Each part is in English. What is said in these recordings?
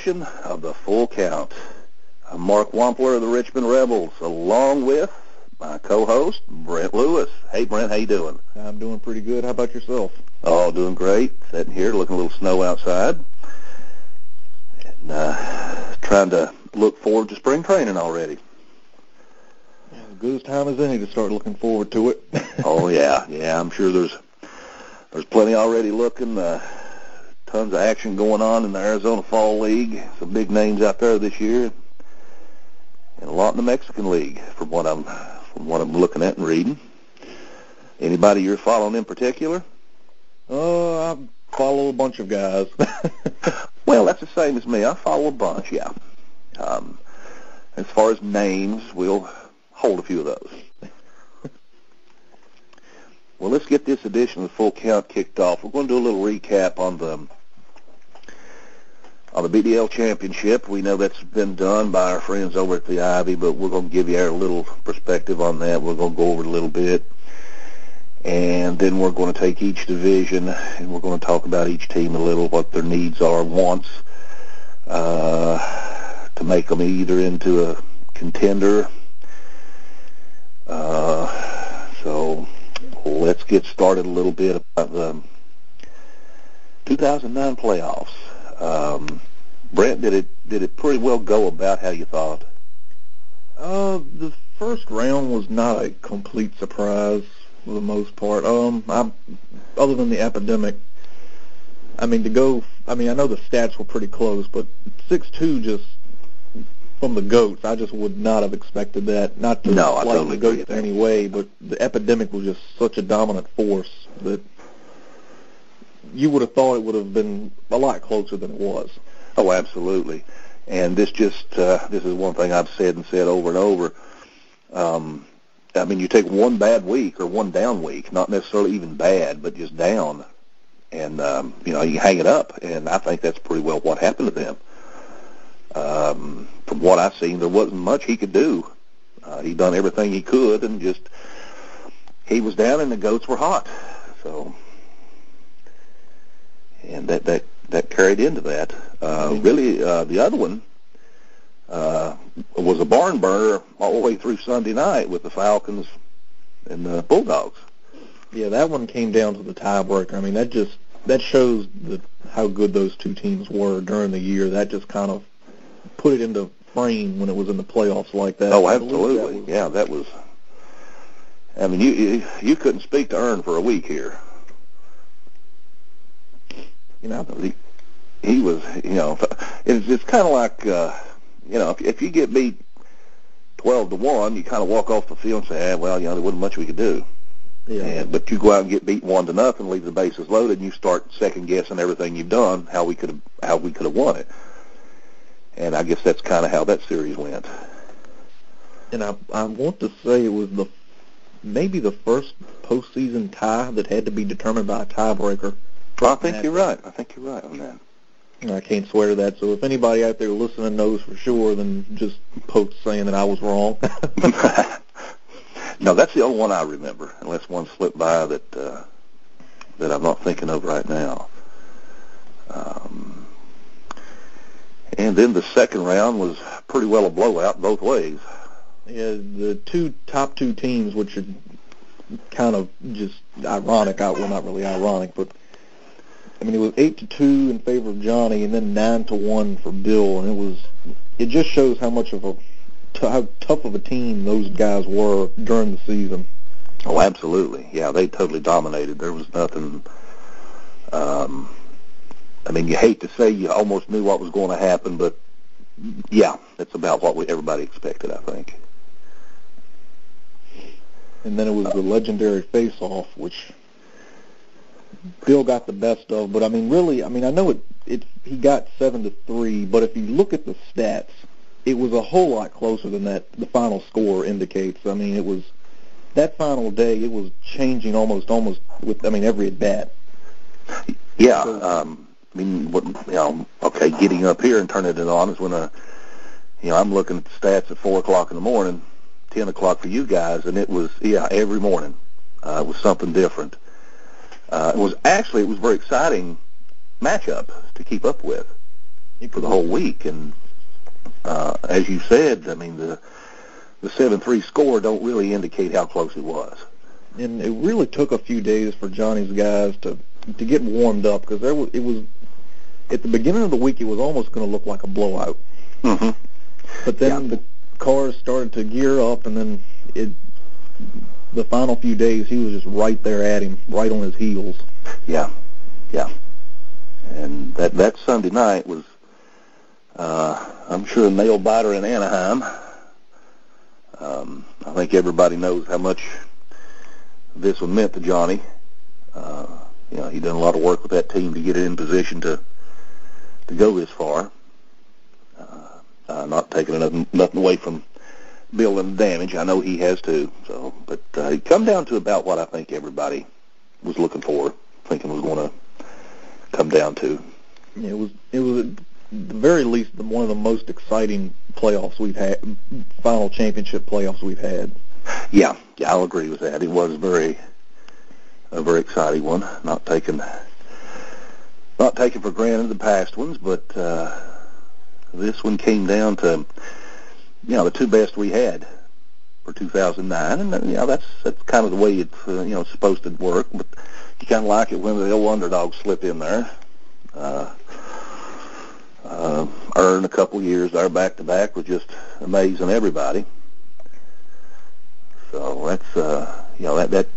edition of the Full Count. I'm Mark Wampler of the Richmond Rebels, along with my co-host Brent Lewis. Hey, Brent, how you doing? I'm doing pretty good. How about yourself? Oh, doing great. Sitting here, looking a little snow outside, and uh, trying to look forward to spring training already. As good as time as any to start looking forward to it. oh yeah, yeah. I'm sure there's there's plenty already looking. Uh, tons of action going on in the Arizona Fall League. Some big names out there this year, and a lot in the Mexican League, from what I'm from what I'm looking at and reading. Anybody you're following in particular? Oh, I follow a bunch of guys. well, that's the same as me. I follow a bunch, yeah. Um, as far as names, we'll hold a few of those. well, let's get this edition of the Full Count kicked off. We're going to do a little recap on the on the BDL championship. We know that's been done by our friends over at the Ivy, but we're going to give you our little perspective on that. We're going to go over it a little bit. And then we're going to take each division and we're going to talk about each team a little, what their needs are, wants, uh, to make them either into a contender. Uh, so let's get started a little bit about the 2009 playoffs. Um, Brent, did it did it pretty well go about how you thought? Uh, the first round was not a complete surprise for the most part. Um, I, other than the epidemic, I mean to go. I mean I know the stats were pretty close, but six two just from the goats, I just would not have expected that. Not to no, like totally the goats in any way, but the epidemic was just such a dominant force that you would have thought it would have been a lot closer than it was. Oh, absolutely. And this just uh, this is one thing I've said and said over and over. Um, I mean, you take one bad week or one down week, not necessarily even bad, but just down, and um, you know you hang it up. And I think that's pretty well what happened to them. Um, from what I've seen, there wasn't much he could do. Uh, he done everything he could, and just he was down, and the goats were hot. So and that that that carried into that. Uh, mm-hmm. Really, uh, the other one uh, was a barn burner all the way through Sunday night with the Falcons and the Bulldogs. Yeah, that one came down to the tiebreaker. I mean, that just that shows the how good those two teams were during the year. That just kind of put it into frame when it was in the playoffs like that. Oh, absolutely. That was, yeah, that was. I mean, you, you you couldn't speak to Earn for a week here. You know, he, he was, you know, it's it's kind of like, uh, you know, if, if you get beat twelve to one, you kind of walk off the field and say, ah, well, you know, there wasn't much we could do. Yeah. And, but you go out and get beat one to nothing, leave the bases loaded, and you start second guessing everything you've done, how we could have how we could have won it. And I guess that's kind of how that series went. And I I want to say it was the maybe the first postseason tie that had to be determined by a tiebreaker. I think you're right. I think you're right on that. I can't swear to that. So if anybody out there listening knows for sure, then just post saying that I was wrong. no, that's the only one I remember, unless one slipped by that uh, that I'm not thinking of right now. Um, and then the second round was pretty well a blowout both ways. Yeah, the two top two teams, which are kind of just ironic. Well, not really ironic, but I mean, it was eight to two in favor of Johnny, and then nine to one for Bill, and it was. It just shows how much of a t- how tough of a team those guys were during the season. Oh, absolutely. Yeah, they totally dominated. There was nothing. Um, I mean, you hate to say you almost knew what was going to happen, but yeah, that's about what we, everybody expected, I think. And then it was the legendary face-off, which Bill got the best of. But I mean, really, I mean, I know it. It he got seven to three, but if you look at the stats, it was a whole lot closer than that. The final score indicates. I mean, it was that final day. It was changing almost, almost with. I mean, every at bat. Yeah. Um, I mean, what, you know, okay, getting up here and turning it on is when a, you know, I'm looking at the stats at four o'clock in the morning, ten o'clock for you guys, and it was yeah every morning. Uh, it was something different. Uh, it was actually it was very exciting matchup to keep up with for the whole week. And uh, as you said, I mean the the seven three score don't really indicate how close it was. And it really took a few days for Johnny's guys to to get warmed up because there was it was at the beginning of the week it was almost going to look like a blowout. Mm-hmm. But then Yeah. the cars started to gear up, and then it the final few days he was just right there at him, right on his heels. Yeah, yeah. And that that Sunday night was, uh, I'm sure, a nail biter in Anaheim. Um, I think everybody knows how much this one meant to Johnny. Uh, you know, he done a lot of work with that team to get it in position to to go this far. Uh, uh, not taking nothing, nothing away from building damage. I know he has too. So, but uh, it come down to about what I think everybody was looking for, thinking was going to come down to. It was it was at the very least one of the most exciting playoffs we've had, final championship playoffs we've had. Yeah, yeah, I'll agree with that. It was very, a very exciting one. Not taken, not taken for granted the past ones, but uh, this one came down to, you know, the two best we had for 2009, and uh, you know that's that's kind of the way it's uh, you know supposed to work. But you kind of like it when the old underdogs slip in there. Uh, uh, earn a couple years there back to back was just amazing everybody. So that's uh, you know that that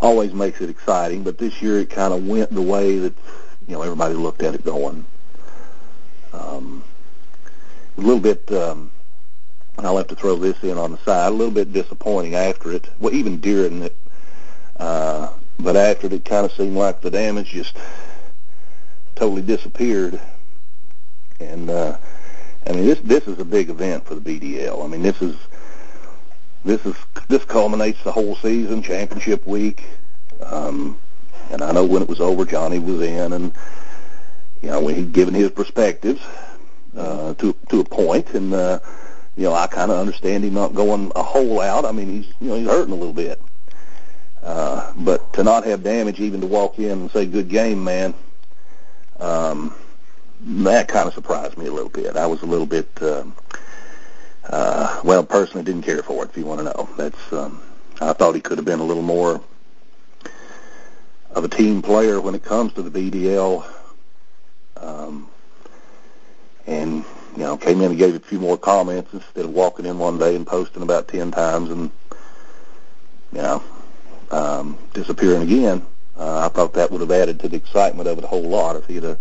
always makes it exciting. But this year it kind of went the way that you know everybody looked at it going. Um, a little bit. Um, I'll have to throw this in on the side. A little bit disappointing after it. Well, even during it, uh, but after it, it kind of seemed like the damage just totally disappeared. And uh, I mean, this this is a big event for the BDL. I mean, this is this is this culminates the whole season, championship week. Um, and I know when it was over, Johnny was in, and you know he'd given his perspectives uh, to to a point, and uh, you know I kind of understand him not going a whole out. I mean, he's you know he's hurting a little bit, uh, but to not have damage, even to walk in and say "good game, man," um, that kind of surprised me a little bit. I was a little bit. Um, uh, well, personally, didn't care for it. If you want to know, that's. Um, I thought he could have been a little more of a team player when it comes to the BDL. Um, and you know, came in and gave a few more comments instead of walking in one day and posting about ten times and you know um, disappearing again. Uh, I thought that would have added to the excitement of it a whole lot if he'd have.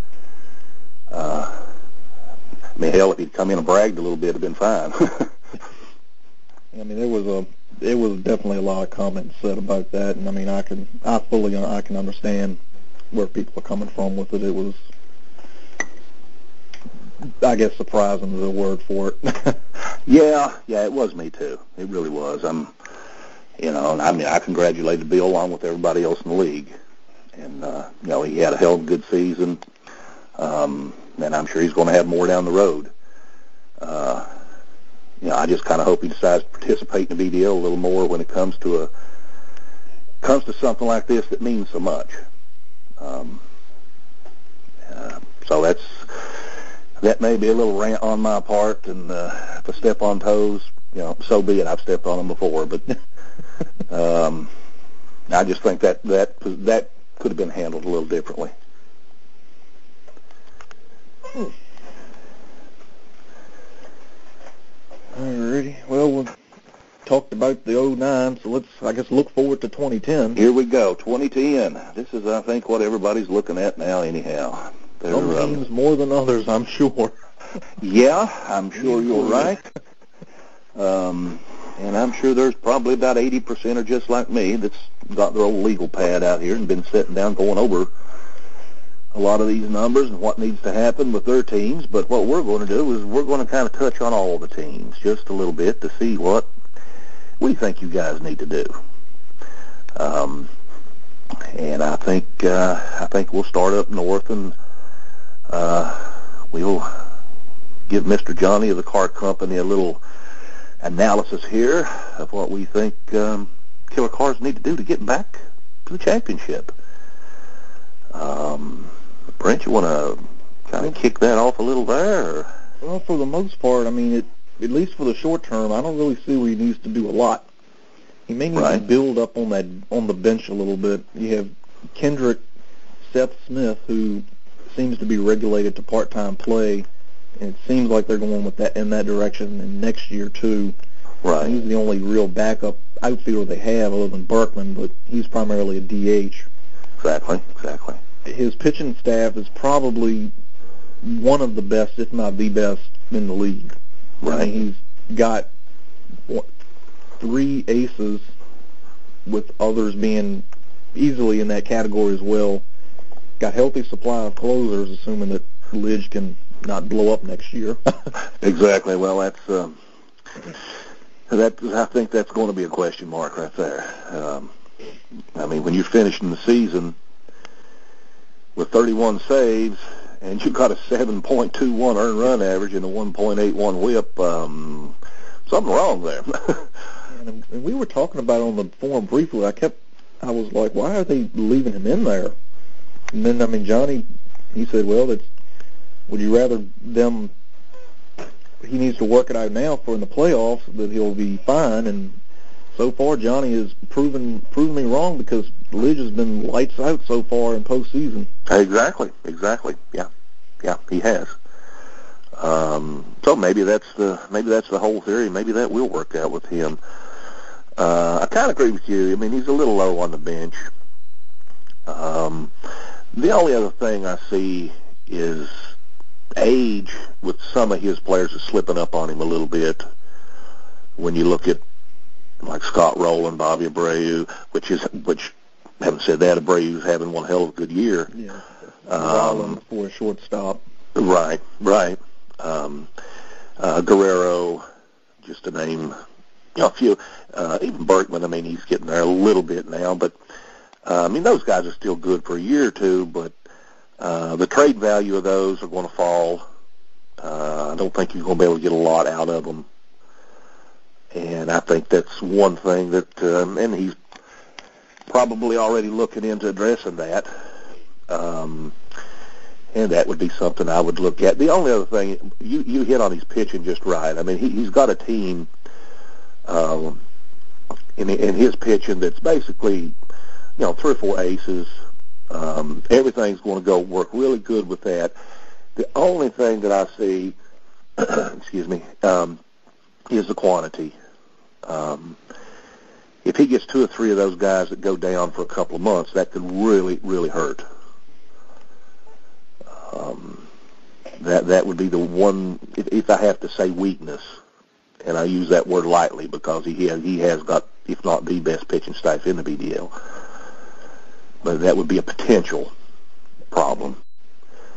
Uh, I mean, hell, if he'd come in and bragged a little bit, it'd been fine. I mean, there was a there was definitely a lot of comments said about that, and I mean, I can I fully I can understand where people are coming from with it. It was, I guess, surprising is a word for it. yeah, yeah, it was me too. It really was. I'm, you know, and I mean, I congratulated Bill along with everybody else in the league, and uh, you know, he had a hell of a good season. Um, and I'm sure he's going to have more down the road. Uh, you know, I just kind of hope he decides to participate in the BDL a little more when it comes to a comes to something like this that means so much. Um, uh, so that's that may be a little rant on my part, and uh, if I step on toes, you know, so be it. I've stepped on them before, but um, I just think that that that could have been handled a little differently. Alrighty. Well, we talked about the 09, so let's, I guess, look forward to 2010. Here we go, 2010. This is, I think, what everybody's looking at now. Anyhow, They're, Some um, teams more than others, I'm sure. yeah, I'm sure you're right. Um, and I'm sure there's probably about 80% are just like me that's got their old legal pad out here and been sitting down going over a lot of these numbers and what needs to happen with their teams. But what we're going to do is we're going to kind of touch on all the teams just a little bit to see what we think you guys need to do. Um, and I think uh, I think we'll start up north and uh, we'll give Mr. Johnny of the car company a little analysis here of what we think um, killer cars need to do to get back to the championship. Um, Brent, you want to kind of kick that off a little there? Or? Well, for the most part, I mean, it, at least for the short term, I don't really see where he needs to do a lot. He may need Right. to build up on that on the bench a little bit. You have Kendrick, Seth Smith, who seems to be regulated to part-time play, and it seems like they're going with that in that direction. And next year too, Right. he's the only real backup outfielder they have other than Berkman, but he's primarily a DH. Exactly. Exactly. His pitching staff is probably one of the best, if not the best, in the league. I Right. mean, he's got what, three aces, with others being easily in that category as well. Got healthy supply of closers, assuming that Lidge can not blow up next year. Exactly. Well, that's um, that. I think that's going to be a question mark right there. Um, I mean, when you're finishing the season with 31 saves and you've got a 7.21 earned run average and a 1.81 WHIP, um, something wrong there. and, we were talking about on the forum briefly. I kept, I was like, why are they leaving him in there? And then, I mean, Johnny, he said, well, it's, would you rather them, he needs to work it out now for in the playoffs that he'll be fine. And so far, Johnny has proven, proven me wrong because Lidge has been lights out so far in postseason. exactly. Exactly. Yeah. Yeah. He has. Um, so maybe that's the maybe that's the whole theory. Maybe that will work out with him. Uh, I kind of agree with you. I mean, he's a little low on the bench. Um, the only other thing I see is age with some of his players is slipping up on him a little bit. When you look at like Scott Rolen, Bobby Abreu, which is which haven't said that Abreu's having one hell of a good year. Yeah. Um, for a shortstop. Right, right. Um, uh, Guerrero, just to name you know, a few. Uh, even Berkman, I mean, he's getting there a little bit now, but uh, I mean, those guys are still good for a year or two, but uh, the trade value of those are going to fall. Uh, I don't think you're going to be able to get a lot out of them. And I think that's one thing that, um, and he's probably already looking into addressing that. Um, and that would be something I would look at. The only other thing, you you hit on his pitching just right. I mean, he, he's got a team um, in in his pitching that's basically, you know, three or four aces. Um, everything's going to go work really good with that. The only thing that I see, excuse me, um, is the quantity. Um, if he gets two or three of those guys that go down for a couple of months, that could really, really hurt. Um, that that would be the one. If, if I have to say weakness, and I use that word lightly because he has he has got, if not the best pitching staff in the BDL, but that would be a potential problem.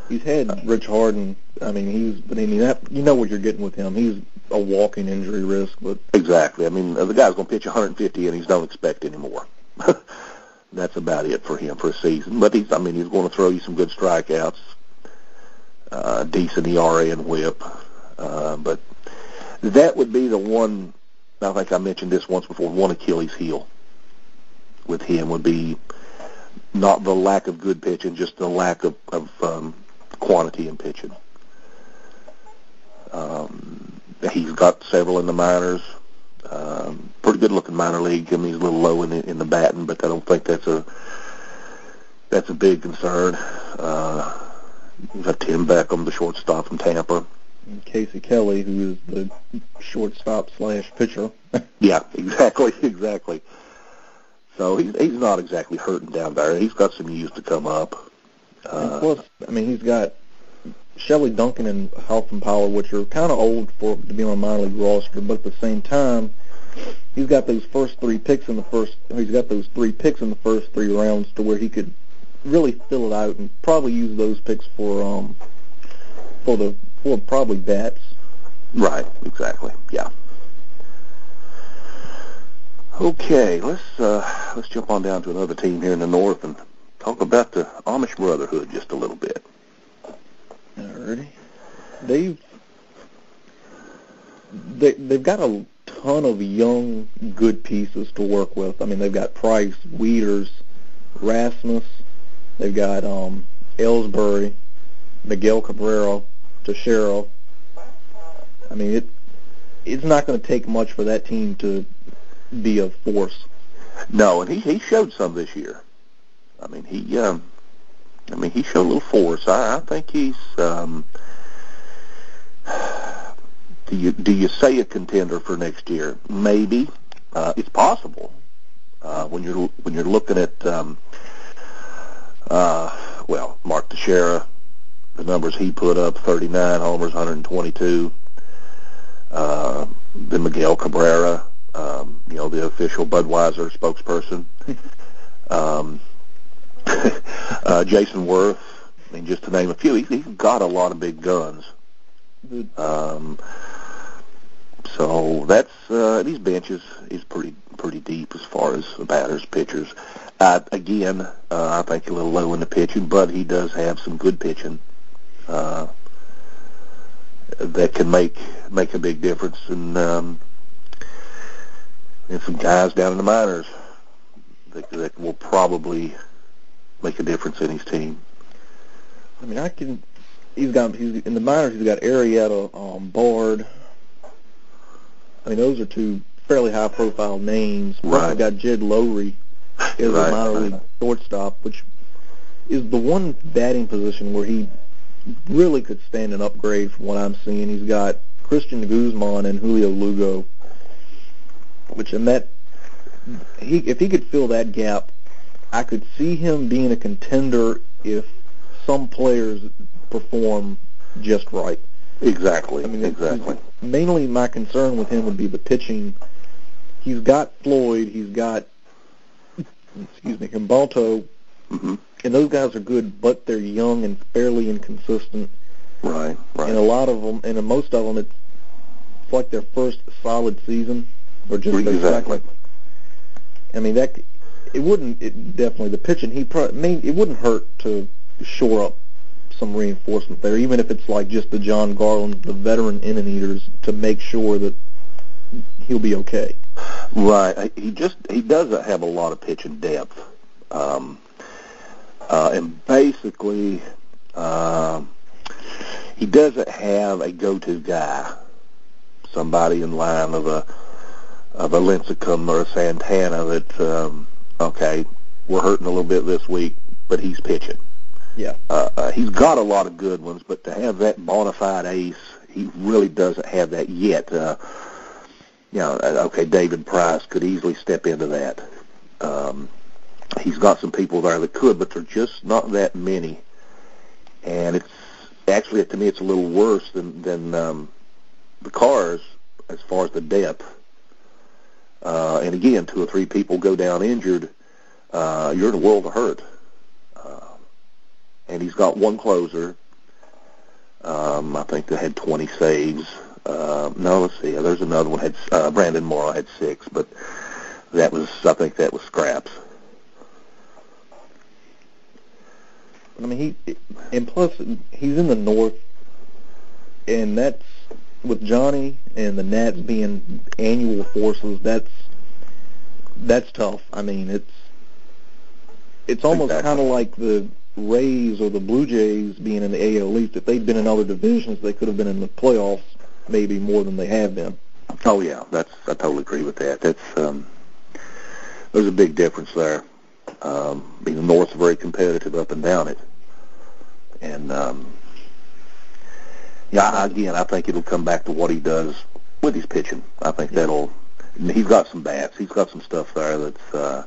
He's had Rich Harden. I mean, he's. I mean, that, you know what you're getting with him. He's a walking injury risk, but Exactly. I mean, the guy's going to pitch 150 innings. Don't expect any more. That's about it for him for a season. But he's. I mean, he's going to throw you some good strikeouts, uh, decent ERA and WHIP. Uh, but that would be the one. I think I mentioned this once before. One Achilles heel with him would be not the lack of good pitching, just the lack of, of um, quantity in pitching. Um, he's got several in the minors. Um, pretty good looking minor league. I mean, he's a little low in the, in the batting, but I don't think that's a that's a big concern. Uh, you've got Tim Beckham, the shortstop from Tampa. and Casey Kelly, who is the shortstop slash pitcher. Yeah, exactly, exactly. So he's he's not exactly hurting down there. He's got some years to come up. Uh, plus, I mean, he's got Shelley Duncan and Halfin Power, which are kind of old for to be on a minor league roster, but at the same time, he's got those first three picks in the first. He's got those three picks in the first three rounds to where he could really fill it out and probably use those picks for um for the for probably bats. Right, exactly. Yeah. Okay, let's uh, let's jump on down to another team here in the north and talk about the Amish Brotherhood just a little bit. Alrighty. They've they they've got a ton of young good pieces to work with. I mean, they've got Price, Wieters, Rasmus. They've got um Ellsbury, Miguel Cabrera, Teixeira. I mean, it it's not going to take much for that team to be a force. No, and he he showed some this year. I mean, he um, I mean, he showed a little force. I, I think he's. Um, do you do you say a contender for next year? Maybe. Uh, it's possible. Uh, when you're when you're looking at um, uh, well, Mark Teixeira, the numbers he put up, 39 homers, 122. Uh, then Miguel Cabrera, um, you know, the official Budweiser spokesperson. um, uh, Jayson Werth, I mean, just to name a few, he's, he's got a lot of big guns. Um, so that's uh, these benches is pretty pretty deep as far as batters, pitchers. Uh, again, uh, I think a little low in the pitching, but he does have some good pitching uh, that can make make a big difference. And um, and some guys down in the minors that, that will probably make a difference in his team. I mean, I can. He's got he's in the minors. He's got Arrieta, um, Bard. I mean, those are two fairly high-profile names. Right. He's got Jed Lowrie as Right, a minor right. league shortstop, which is the one batting position where he really could stand an upgrade from what I'm seeing. He's got Cristian Guzman and Julio Lugo, which in that he if he could fill that gap, I could see him being a contender if some players perform just right. Exactly. I mean, exactly. Mainly, my concern with him would be the pitching. He's got Floyd. He's got excuse me, Humbalto, hmm and those guys are good, but they're young and fairly inconsistent. Right. Right. And a lot of them, and in most of them, it's, it's like their first solid season, or just Exactly. second. I mean, that it wouldn't. It definitely the pitching. He pro, I mean, it wouldn't hurt to shore up some reinforcement there, even if it's like just the Jon Garland, the veteran inning eaters, to make sure that he'll be okay. Right. He just he doesn't have a lot of pitching depth, um, uh, and basically, um, he doesn't have a go-to guy, somebody in line of a of a Lincecum or a Santana that um, okay, we're hurting a little bit this week, but he's pitching. Yeah. Uh, uh, he's got a lot of good ones, but to have that bona fide ace, he really doesn't have that yet. Uh, you know, uh, okay, David Price could easily step into that. Um, he's got some people there that could, but they're just not that many. And it's actually, to me, it's a little worse than than um, the cars as far as the depth. Uh, and again, two or three people go down injured, uh, you're in a world of hurt. Uh, and he's got one closer. Um, I think that had 20 saves. Uh, no, let's see. There's another one had uh, Brandon Morrow had six, but that was I think that was scraps. I mean, he and plus he's in the north, and that's with Johnny and the Nats being annual forces. That's that's tough. I mean, it's it's almost Exactly. kind of like the Rays or the Blue Jays being in the AL East. If they'd been in other divisions, they could have been in the playoffs maybe more than they have been. Oh yeah, that's I totally agree with that. That's um, there's a big difference there. Um, being the North's very competitive up and down it, and um, yeah, again, I think it'll come back to what he does with his pitching. I think that'll. He's got some bats. He's got some stuff there that's. Uh,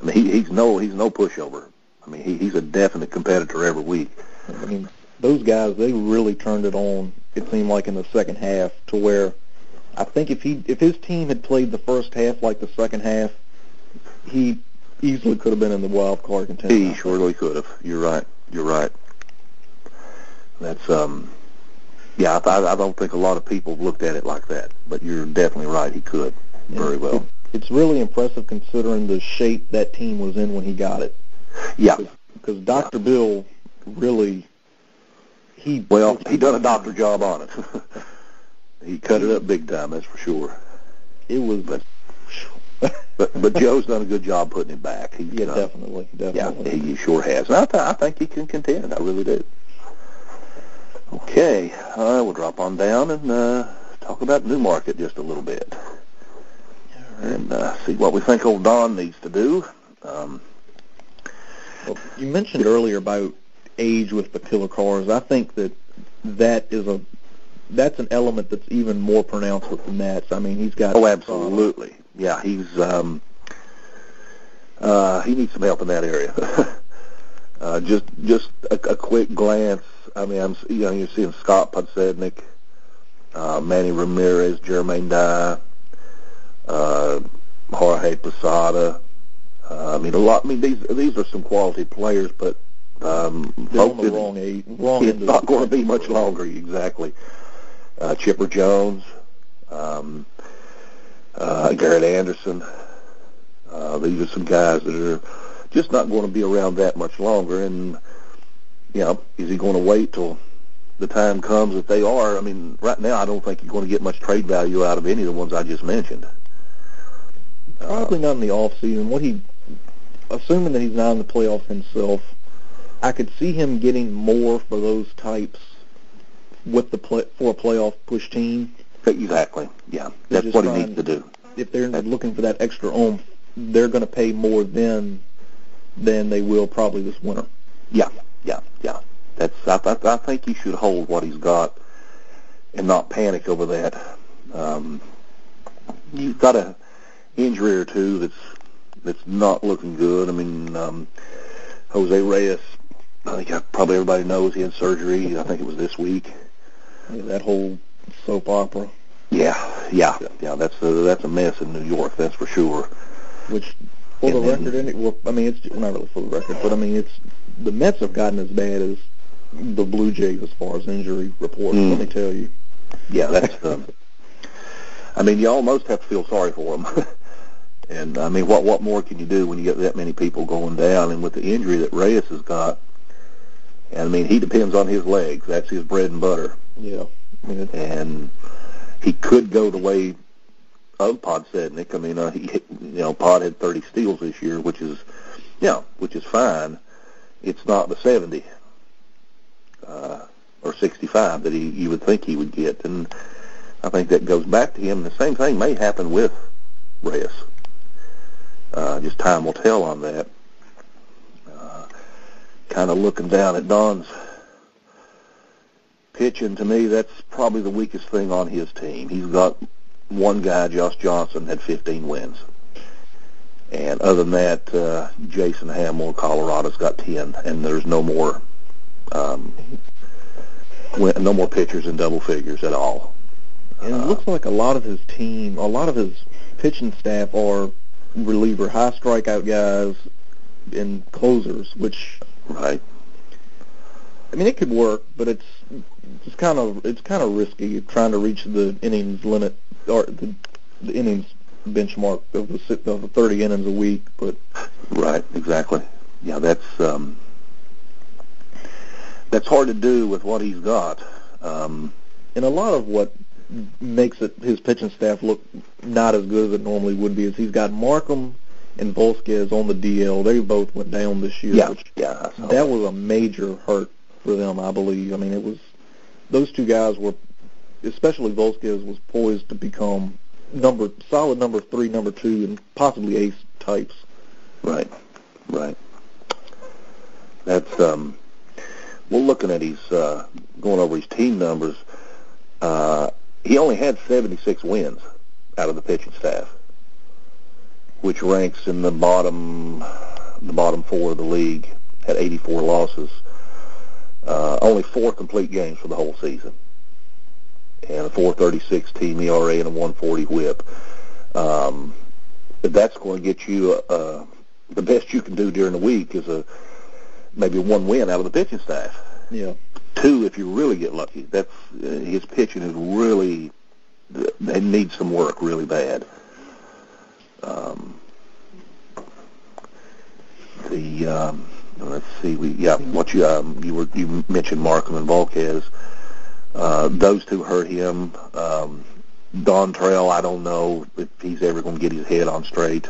I mean, he, he's no he's no pushover. I mean, he, he's a definite competitor every week. I mean, those guys they really turned it on. It seemed like in the second half to where I think if he if his team had played the first half like the second half, he easily could have been in the wild card contention. He surely could have. You're right. You're right. That's um, yeah. I, I don't think a lot of people looked at it like that, but you're definitely right. He could very well. It's really impressive considering the shape that team was in when he got it. Yeah. Because Dr. Bill really he Well, he done a doctor job on it. he cut it up big time. That's for sure. it was But- but but Joe's done a good job putting him back. He's, yeah, uh, definitely, definitely. Yeah, he sure has. And I, th- I think he can contend. I really do. Okay, uh, we'll drop on down and uh, talk about Newmarket just a little bit, and uh, see what we think old Don needs to do. Um, well, you mentioned earlier about age with the killer cars. I think that that is a that's an element that's even more pronounced with the Nats. I mean, he's got oh, absolutely, yeah. He's um, uh, he needs some help in that area. uh, just just a, a quick glance. I mean, I'm you know you're seeing Scott Podsednik, uh, Manny Ramirez, Jermaine Dye, uh, Jorge Posada. Uh, I mean, a lot. I mean, these these are some quality players, but um, They're on the wrong age. Wrong it's not going to be much longer. Exactly. Uh, Chipper Jones, um, uh, Garrett Anderson. Uh, these are some guys that are just not going to be around that much longer. And you know, is he going to wait till the time comes that they are? I mean, right now, I don't think you're going to get much trade value out of any of the ones I just mentioned. Probably uh, not in the off season. What he, assuming that he's not in the playoffs himself, I could see him getting more for those types with the play, for a playoff push team. Exactly. Yeah, that's what he needs to do. If they're that's, looking for that extra oomph, they're going to pay more then than they will probably this winter. Yeah, yeah, yeah. That's I, I, I think he should hold what he's got and not panic over that. Um, you've got a injury or two that's that's not looking good. I mean, um, Jose Reyes. I think probably everybody knows he had surgery. I think it was this week. Yeah, that whole soap opera. Yeah, yeah, yeah. That's a that's a mess in New York. That's for sure. Which, for the record, and well, I mean, it's not really for the record, but I mean, it's the Mets have gotten as bad as the Blue Jays as far as injury reports. Mm. Let me tell you. Yeah, that's. um, I mean, you almost have to feel sorry for them. and I mean, what what more can you do when you get that many people going down? And with the injury that Reyes has got, and I mean, he depends on his legs. That's his bread and butter. Yeah. I mean, and he could go the way of Podsednik. I mean, uh, he, you know, Pod had 30 steals this year, which is, yeah, which is fine. It's not the 70 uh, or 65 that he you would think he would get, and I think that goes back to him. The same thing may happen with Reyes. Uh, just time will tell on that. Uh, kind of looking down at Don's pitching, to me, that's probably the weakest thing on his team. He's got one guy, Josh Johnson, had 15 wins. And other than that, uh, Jason Hammel, Colorado's got 10, and there's no more, um, no more pitchers in double figures at all. And it uh, looks like a lot of his team, a lot of his pitching staff are reliever, high strikeout guys and closers, which right. I mean, it could work, but it's it's kind of it's kind of risky trying to reach the innings limit or the, the innings benchmark of the of the 30 innings a week. But right, exactly. Yeah, that's um, that's hard to do with what he's got. Um, and a lot of what makes it his pitching staff look not as good as it normally would be is he's got Marcum and Volquez on the DL. They both went down this year. Yeah, which, yeah. That was a major hurt for them, I believe. I mean, it was those two guys were, especially Volquez, was poised to become number solid number three, number two, and possibly ace types. Right, right. That's um. Well, looking at his uh, going over his team numbers, uh, he only had 76 wins out of the pitching staff, which ranks in the bottom the bottom four of the league. Had 84 losses. Uh, only four complete games for the whole season, and a 4.36 team ERA and a 140 WHIP. Um, that's going to get you uh, the best you can do during the week is a maybe one win out of the pitching staff. Yeah. Two, if you really get lucky. That's uh, his pitching is really they need some work really bad. Um, the um, let's see, we yeah, what you um, you were you mentioned Marcum and Volquez. Uh, those two hurt him. Um, Trail. I don't know if he's ever going to get his head on straight.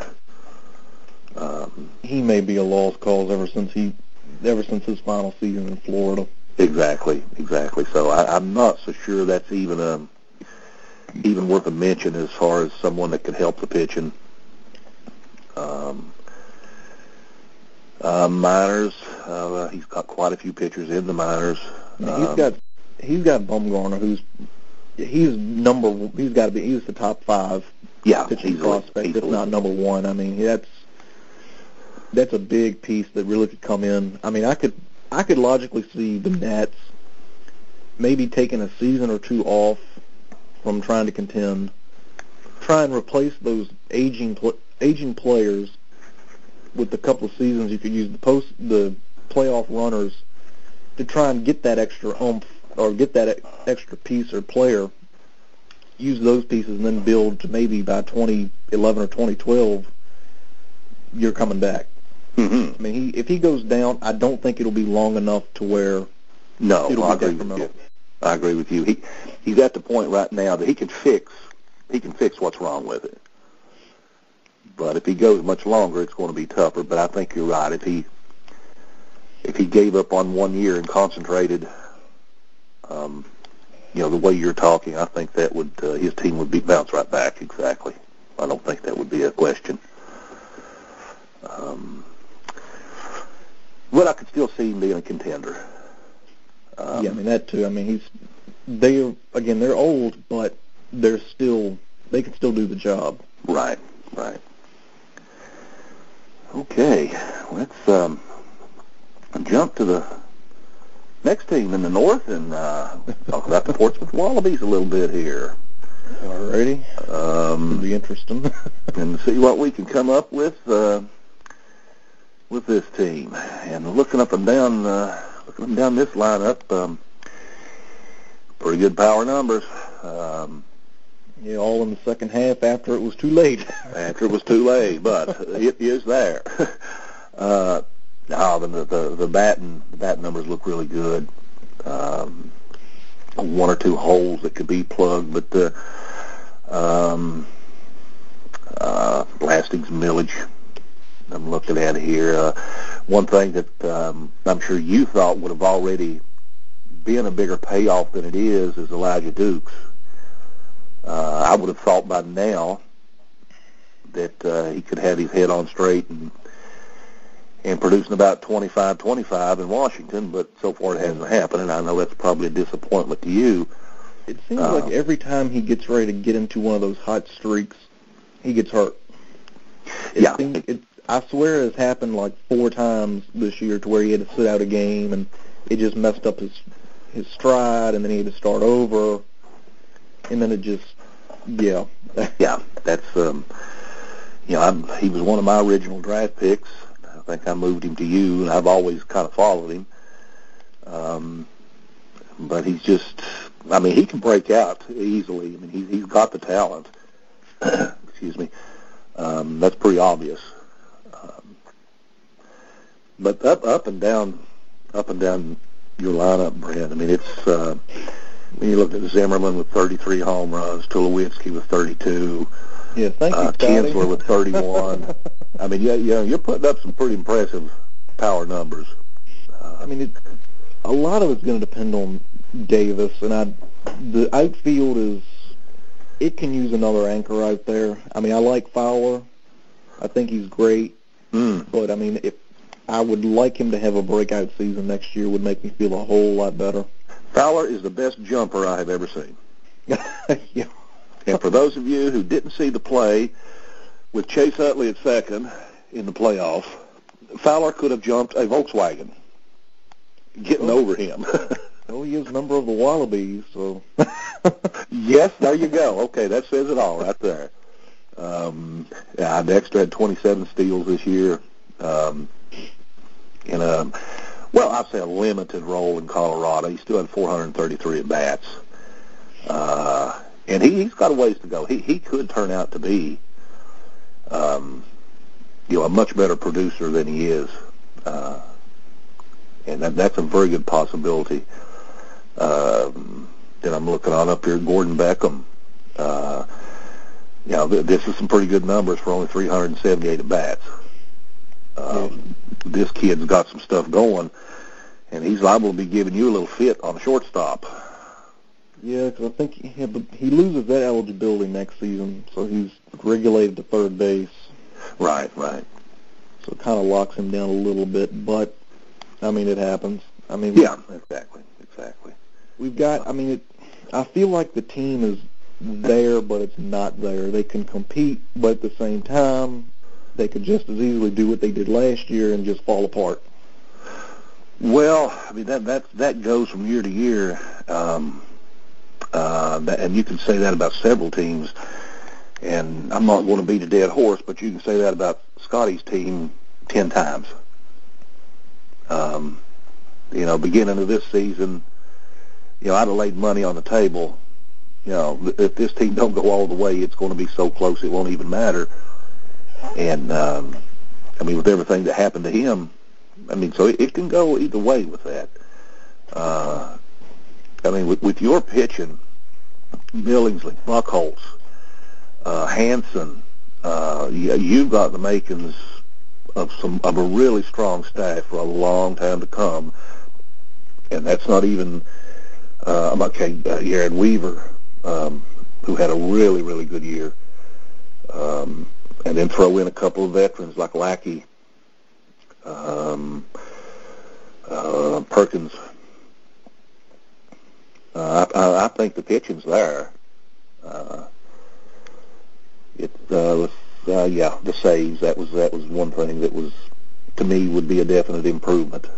Um, he may be a lost cause ever since he, ever since his final season in Florida. Exactly, exactly. So I, I'm not so sure that's even a even worth a mention as far as someone that could help the pitching. Um, uh, minors, uh, he's got quite a few pitchers in the minors. Um, he's got he's got Bumgarner, who's he's number he's got to be he's the top five yeah pitching prospect, if not number one. I mean that's that's a big piece that really could come in. I mean I could I could logically see the Nats maybe taking a season or two off from trying to contend, try and replace those aging pl- aging players with a couple of seasons you could use the post the playoff runners to try and get that extra oomph or get that extra piece or player use those pieces and then build to maybe by 2011 or 2012 you're coming back. Mm-hmm. I mean, he, if he goes down, I don't think it'll be long enough to where no, it'll I be agree detrimental. With you. I agree with you. He he's at the point right now that he can fix he can fix what's wrong with it. But if he goes much longer, it's going to be tougher. But I think you're right. If he if he gave up on one year and concentrated, um, you know, the way you're talking, I think that would uh, his team would be bounce right back. Exactly. I don't think that would be a question. Um, but I could still see him being a contender. Um, yeah, I mean that too. I mean he's they again they're old, but they're still they can still do the job. Right, right. Okay, let's um, jump to the next team in the north and uh, talk about the Portsmouth Wallabies a little bit here. Alrighty. Um, It'll be interesting. and see what we can come up with uh, with this team. And looking up and down, uh, looking down this lineup, um, pretty good power numbers. Um, yeah, all in the second half after it was too late. after it was too late, but it is there. uh, now the the the batting the bat numbers look really good. Um, one or two holes that could be plugged, but the um, uh, blastings millage. I'm looking at here. Uh, one thing that um, I'm sure you thought would have already been a bigger payoff than it is is Elijah Dukes. Uh, I would have thought by now that uh, he could have his head on straight and and producing about 25 25 in Washington, but so far it hasn't happened, and I know that's probably a disappointment to you. It seems uh, like every time he gets ready to get into one of those hot streaks, he gets hurt. It yeah. Seems, it, I swear it has happened like four times this year to where he had to sit out a game and it just messed up his his stride and then he had to start over and then it just yeah. yeah, that's um you know, I'm, he was one of my original draft picks. Think I moved him to you and I've always kind of followed him. Um but he's just I mean, he can break out easily. I mean, he's he's got the talent. Excuse me. Um, that's pretty obvious. Um, but up up and down, up and down your lineup, Brent. I mean, it's uh, when you look at Zimmerman with 33 home runs, Tulowitzki with 32. Yeah, thank you, uh, Kinsler with 31. I mean, yeah, yeah, you're putting up some pretty impressive power numbers. Uh, I mean, it, a lot of it's going to depend on Davis, and I the outfield is it can use another anchor out there. I mean, I like Fowler. I think he's great, mm. but I mean, if I would like him to have a breakout season next year, would make me feel a whole lot better. Fowler is the best jumper I have ever seen. yeah. And for those of you who didn't see the play with Chase Utley at second in the playoff, Fowler could have jumped a Volkswagen getting oh. over him. well, he is a member of the Wallabies, so. yes, there you go. Okay, that says it all right there. Um, yeah, Dexter had 27 steals this year um, in a, well, I'd say a limited role in Colorado. He still had 433 at bats. Uh, and he, he's got a ways to go. He he could turn out to be, um, you know, a much better producer than he is. Uh, and that, that's a very good possibility. Um, then I'm looking on up here, Gordon Beckham. Uh, you know, th- this is some pretty good numbers for only 378 at bats. Um, This kid's got some stuff going, and he's liable to be giving you a little fit on shortstop. Yeah, because I think he, he loses that eligibility next season, so he's regulated to third base. Right, right. So it kind of locks him down a little bit, but I mean it happens. I mean, Yeah, exactly, exactly. we've got. I mean, it, I feel like the team is there, but it's not there. They can compete, but at the same time, they could just as easily do what they did last year and just fall apart. Well, I mean that that that goes from year to year, um, uh, and you can say that about several teams. And I'm not going to beat a dead horse, but you can say that about Scotty's team ten times. Um, you know, beginning of this season, you know, I'd have laid money on the table. You know, if this team don't go all the way, it's going to be so close it won't even matter. And um, I mean, with everything that happened to him, I mean, so it, it can go either way with that. Uh, I mean, with, with your pitching, Billingsley, Buchholz, uh, Hanson, uh, you, you've got the makings of some of a really strong staff for a long time to come. And that's not even uh, I'm okay. Uh, Jered Weaver, um, who had a really really good year, um, and then throw in a couple of veterans like Lackey, um, uh, Perkins. Uh, I, I think the pitching's there. Uh, it uh, was, uh, yeah, the saves. That was that was one thing that was to me would be a definite improvement.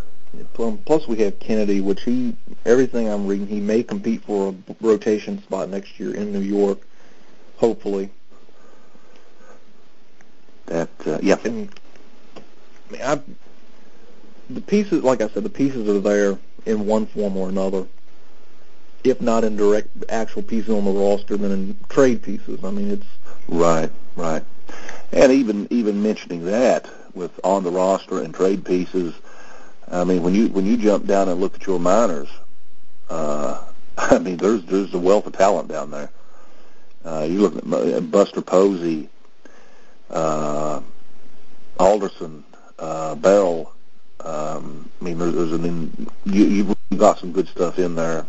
Plus, we have Kennedy, which he everything I'm reading, he may compete for a rotation spot next year in New York, hopefully. That uh, yeah, And I mean, I, the pieces, like I said, the pieces are there in one form or another. If not in direct actual pieces on the roster, then in trade pieces. I mean, it's right, right. And even even mentioning that with on the roster and trade pieces, I mean when you when you jump down and look at your minors, uh, I mean there's there's a wealth of talent down there. Uh, you look at Buster Posey, uh, Alderson, uh, Bell. Um, I mean, there's, there's an in, you, you've got some good stuff in there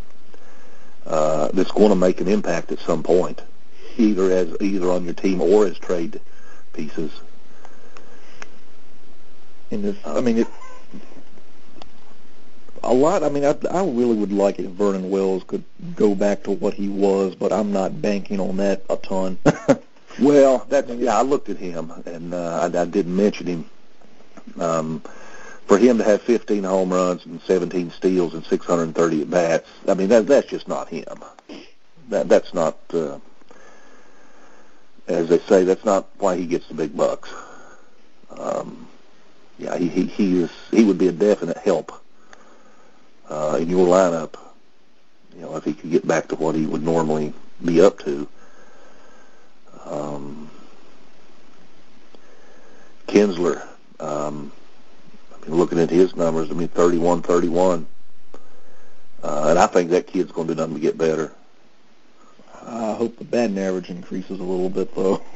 uh, that's going to make an impact at some point, either as either on your team or as trade pieces. in this. I mean, it. A lot. I mean, I, I really would like it if Vernon Wells could go back to what he was, but I'm not banking on that a ton. Well, that yeah, I looked at him and uh, I, I didn't mention him. Um, for him to have 15 home runs and 17 steals and 630 at bats, I mean that that's just not him. That that's not, uh, as they say, that's not why he gets the big bucks. Um, yeah, he he he is he would be a definite help uh, in your lineup. You know, if he could get back to what he would normally be up to. Um, Kinsler, um, Mean, looking at his numbers, I mean, 31, 31. Uh, and I think that kid's going to do nothing but get better. I hope the batting average increases a little bit, though.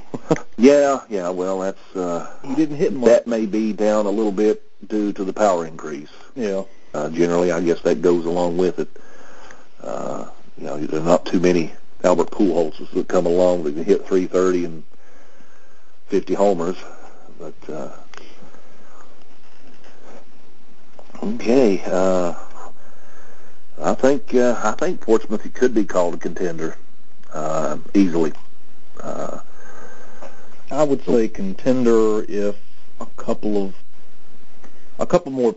Yeah, yeah, well, that's, uh, he didn't hit much. that may be down a little bit due to the power increase. Yeah. Uh, generally, I guess that goes along with it. Uh, you know, there are not too many Albert Pujols that come along that can hit 330 and 50 homers. But uh, okay, uh, I think uh, I think Portsmouth could be called a contender uh, easily. Uh, I would say contender if a couple of a couple more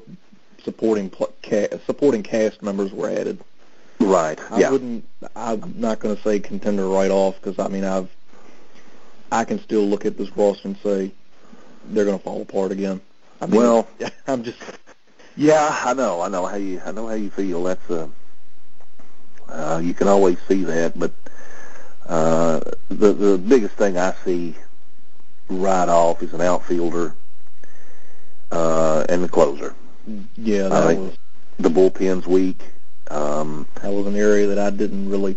supporting pl- ca- supporting cast members were added. right. I yeah. wouldn't. I'm not going to say contender right off because I mean I've I can still look at this roster and say they're going to fall apart again. I mean, Well- I'm just Yeah, I know. I know how you. I know how you feel. That's uh, uh, you can always see that, but uh, the the biggest thing I see right off is an outfielder uh, and the closer. yeah I that think- was The bullpen's weak. Um, that was an area that I didn't really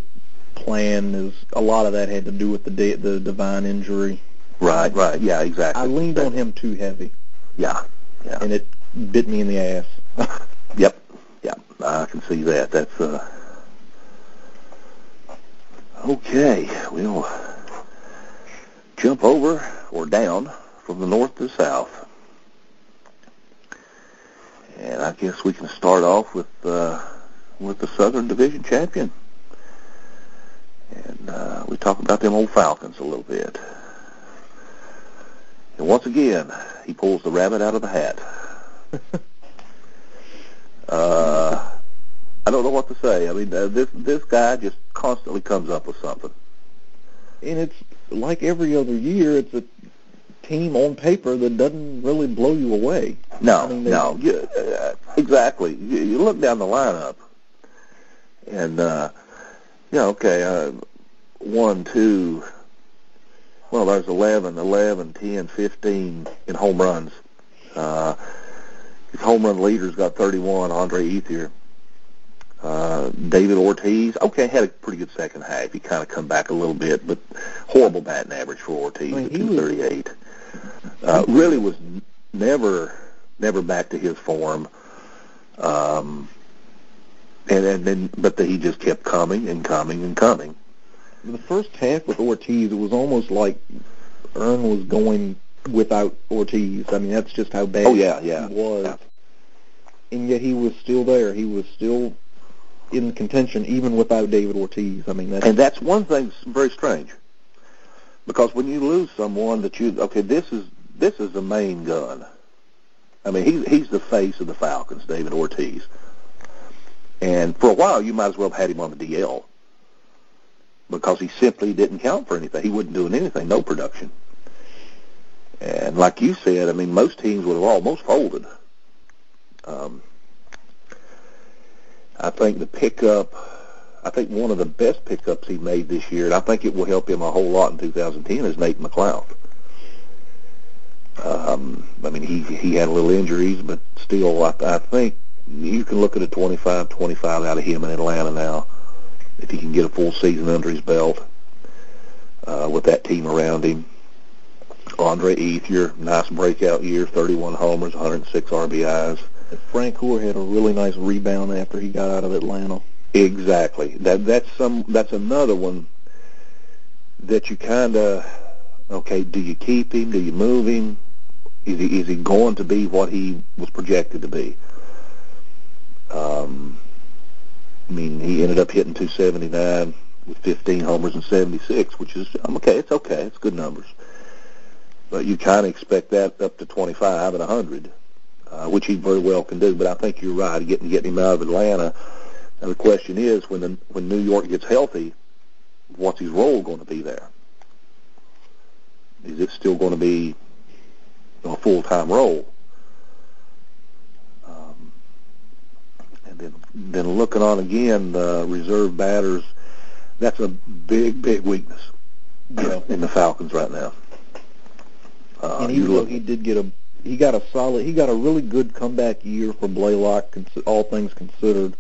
plan is a lot of that had to do with the de- the Devine injury. Right, right, yeah, exactly. I leaned on him too heavy. Yeah, yeah. And it bit me in the ass. yep, yep. I can see that. That's uh. Okay, we'll jump over or down from the north to south. And I guess we can start off with uh, with the Southern Division champion. And uh, we talk about them old Falcons a little bit. And once again, he pulls the rabbit out of the hat. uh, I don't know what to say. I mean, uh, this this guy just constantly comes up with something. And it's like every other year, it's a team on paper that doesn't really blow you away. No, I mean, no, you, uh, exactly. You, you look down the lineup, and uh, yeah, okay, uh, one, two. Well, there's 11, 11, 10, 15 in home runs. Uh, home run leader's got 31, Andre Ethier. Uh, David Ortiz, okay, had a pretty good second half. He kind of come back a little bit, but horrible batting average for Ortiz I mean, at 238. Uh, really was never, never back to his form. Um, and, and then, but the, he just kept coming and coming and coming. The first half with Ortiz, it was almost like Ern was going without Ortiz. I mean, that's just how bad oh, yeah, yeah. he was. Yeah. And yet he was still there. He was still in contention even without David Ortiz. I mean, that's, and that's one thing very strange because when you lose someone that you okay, this is this is the main gun. I mean, he's he's the face of the Falcons, David Ortiz. And for a while, you might as well have had him on the DL because he simply didn't count for anything. He wasn't doing anything, no production. And like you said, I mean, most teams would have almost folded. Um, I think the pickup, I think one of the best pickups he made this year, and I think it will help him a whole lot in 2010, is Nate McLouth. Um, I mean, he he had a little injuries, but still, I, I think you can look at a 25, 25 out of him in Atlanta now if he can get a full season under his belt uh, with that team around him. Andre Ethier, nice breakout year, 31 homers, 106 RBIs. Francoeur had a really nice rebound after he got out of Atlanta. Exactly. That that's some that's another one that you kind of okay. Do you keep him? Do you move him? Is he is he going to be what he was projected to be? Um, I mean, he ended up hitting 279 with 15 homers and 76, which is okay. It's okay. It's good numbers. But you kind of expect that up to 25 and 100, uh, which he very well can do. But I think you're right. Getting getting him out of Atlanta. And the question is, when the, when New York gets healthy, what's his role going to be there? Is it still going to be a full-time role? And then then looking on again, the reserve batters, that's a big, big weakness yeah. in the Falcons right now. Uh, and even though he did get a, he got a solid, he got a really good comeback year for Blalock, all things considered.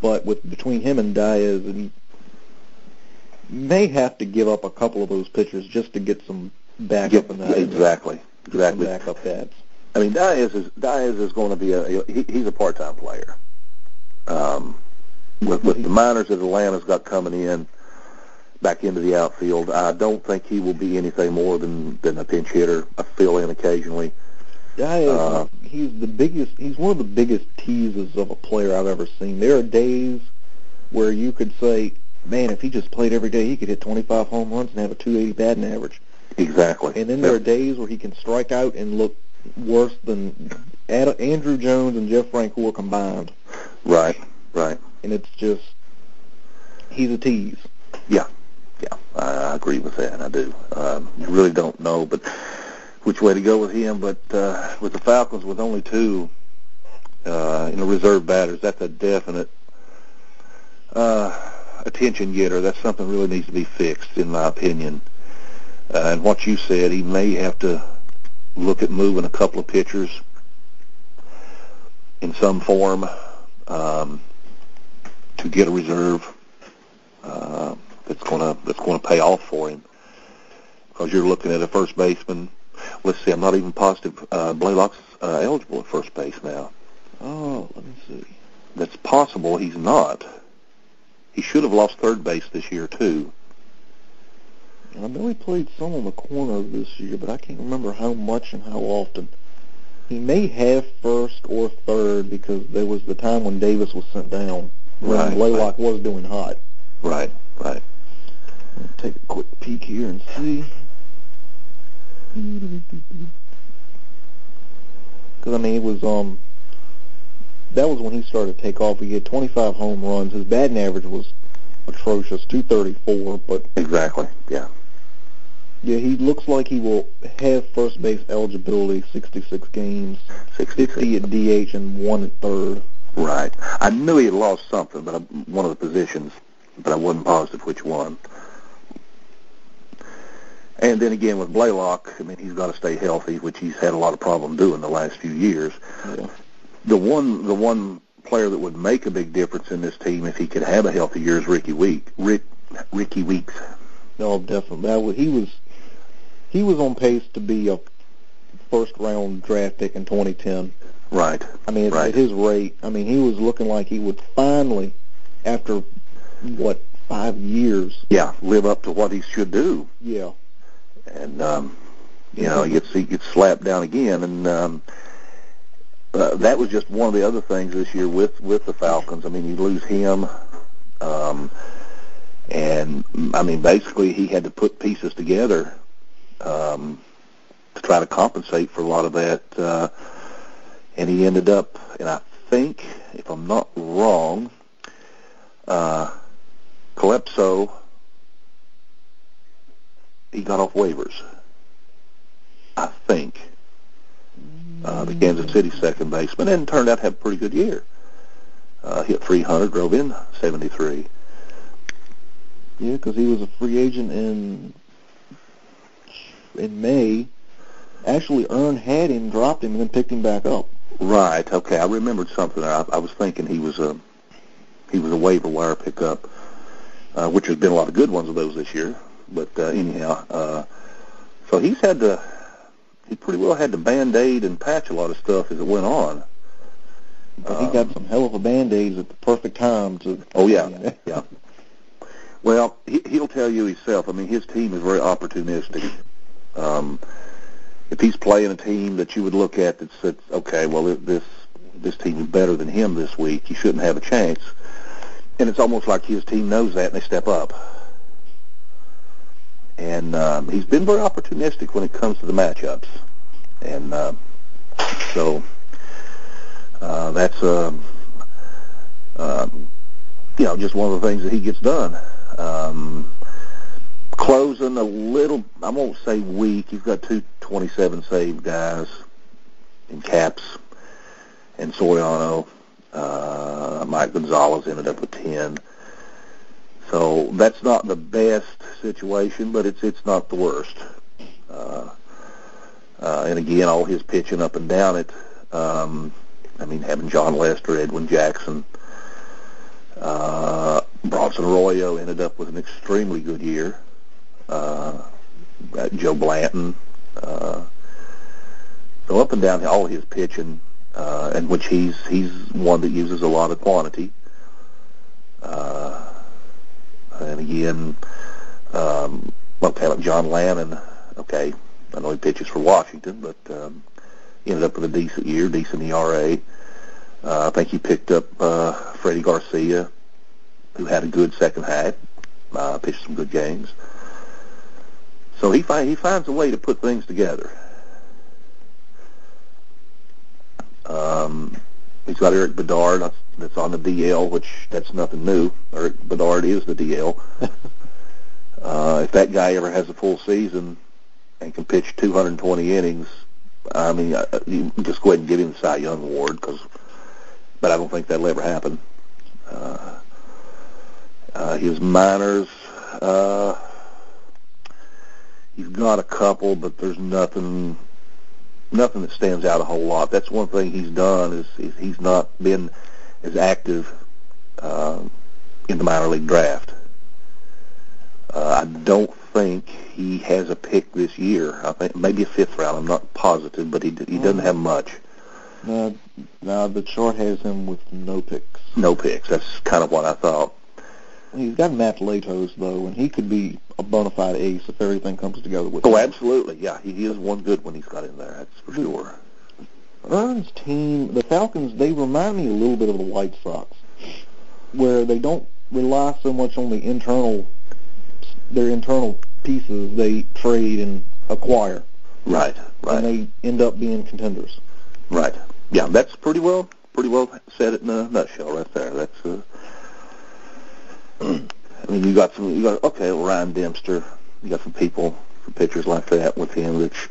But with between him and Diaz, and may have to give up a couple of those pitchers just to get some backup in that. Exactly, exactly. Backup bats. I mean, Diaz is Diaz is going to be a he, he's a part-time player um, with, with the minors that Atlanta's got coming in back into the outfield, I don't think he will be anything more than than a pinch hitter, a fill in occasionally. Yeah, uh, he's the biggest. He's one of the biggest teases of a player I've ever seen. There are days where you could say, "Man, if he just played every day, he could hit 25 home runs and have a 280 batting average." Exactly. And then there are days where he can strike out and look worse than Ad- Andruw Jones and Jeff Francoeur combined. Right, right. And it's just he's a tease. Yeah, yeah, I, agree with that. I do. Um, you really don't know, but which way to go with him. But uh, with the Falcons, with only two, uh, you know, reserve batters, that's a definite uh, attention getter. That's something really needs to be fixed, in my opinion. Uh, and what you said, he may have to look at moving a couple of pitchers in some form um, to get a reserve. Uh, going to that's going to pay off for him because you're looking at a first baseman. Let's see, I'm not even positive. Uh, Blalock's uh, eligible at first base now. Oh, let me see. That's possible. He's not. He should have lost third base this year too. I know he played some on the corner this year, but I can't remember how much and how often. He may have first or third because there was the time when Davis was sent down. When Right, Blalock was doing hot. Right, right. Take a quick peek here and see. Because I mean, it was um, that was when he started to take off. He had 25 home runs. His batting average was atrocious, 234. But Exactly. Yeah. yeah, he looks like he will have first base eligibility, 66 games, 66. 50 at DH, and one at third. Right. I knew he had lost something, but I, one of the positions, but I wasn't positive which one. And then again with Blalock, I mean, he's got to stay healthy, which he's had a lot of problem doing the last few years. Yeah. The one, the one player that would make a big difference in this team if he could have a healthy year is Ricky Week. Rick, Rickie Weeks. No, definitely. That was, he was he was on pace to be a first round draft pick in 2010. Right. I mean, Right. at his rate, I mean, he was looking like he would finally, after what five years, Yeah. Live up to what he should do. yeah, and um, you know he gets he gets slapped down again, and um, uh, that was just one of the other things this year with with the Falcons. I mean, you lose him, um, and I mean basically he had to put pieces together um, to try to compensate for a lot of that, uh, and he ended up, and I think if I'm not wrong, uh, Callaspo he got off waivers. I think. Uh, the Kansas City second baseman, and turned out to have a pretty good year. Uh, hit 300, drove in 73. yeah, because he was a free agent in in May. Actually, Ern had him, dropped him, and then picked him back up. Right. Okay. I remembered something. I, I was thinking he was a he was a waiver wire pickup, uh, which has been a lot of good ones of those this year. But uh, anyhow, uh, so he's had to he pretty well had to band aid and patch a lot of stuff as it went on. But he got some hell of a band-aids at the perfect time to. Oh yeah, yeah. Well, he, he'll tell you himself. I mean, his team is very opportunistic. Um, if he's playing a team that you would look at that says, okay, well this this team is better than him this week, he shouldn't have a chance. And it's almost like his team knows that and they step up. And um, he's been very opportunistic when it comes to the matchups. And uh, so uh, that's um, um, you know just one of the things that he gets done. Um, closing a little, I won't say weak. He's got two 27 save guys in Capps and Soriano. Uh, Mike Gonzalez ended up with 10. So that's not the best situation, but it's it's not the worst. Uh, uh, and again, all his pitching up and down it. Um, I mean, having Jon Lester, Edwin Jackson, uh, Bronson Arroyo ended up with an extremely good year. Uh, Joe Blanton. Uh, so up and down all his pitching, uh, and which he's he's one that uses a lot of quantity. Uh, and again, um, okay, like John Lannan. Okay, I know he pitches for Washington, but um, ended up with a decent year, decent ERA. Uh, I think he picked up uh, Freddie Garcia, who had a good second half, uh, pitched some good games. So he he finds a way to put things together. Um, he's got Erik Bedard that's, that's on the DL, which that's nothing new. Erik Bedard is the DL. uh, if that guy ever has a full season and can pitch 220 innings, I mean, uh, you just go ahead and give him the Cy Young Award, cause, but I don't think that'll ever happen. Uh, uh, his minors, uh, he's got a couple, but there's nothing nothing that stands out a whole lot. That's one thing he's done is, is he's not been as active um, in the minor league draft. Uh, I don't think he has a pick this year. I think maybe a fifth round. I'm not positive, but he he doesn't have much. No, no, the chart has him with no picks. No picks. That's kind of what I thought. He's got Matt Latos though, and he could be a bona fide ace if everything comes together with Oh, him. absolutely. Yeah, he is one good when he's got in there. That's for sure. Ern's team, the Falcons, they remind me a little bit of the White Sox, where they don't rely so much on the internal, their internal pieces. They trade and acquire, Right. Right. and they end up being contenders. Right. Yeah, that's pretty well pretty well said it in a nutshell right there. That's uh I mean you got some you got okay, Ryan Dempster, you got some people some pitchers like that with him which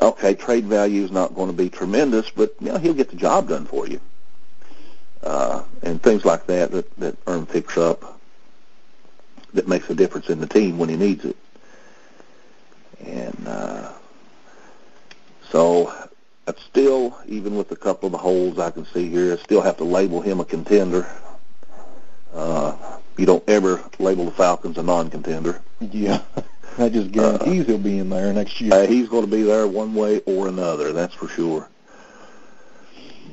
okay, trade value is not going to be tremendous, but you know, he'll get the job done for you. Uh and things like that that, that Ern picks up that makes a difference in the team when he needs it. And uh so I'd still, even with a couple of the holes I can see here, I still have to label him a contender. Uh, you don't ever label the Falcons a non-contender. Yeah, that just guarantees he'll be in there next year. Uh, he's going to be there one way or another, that's for sure.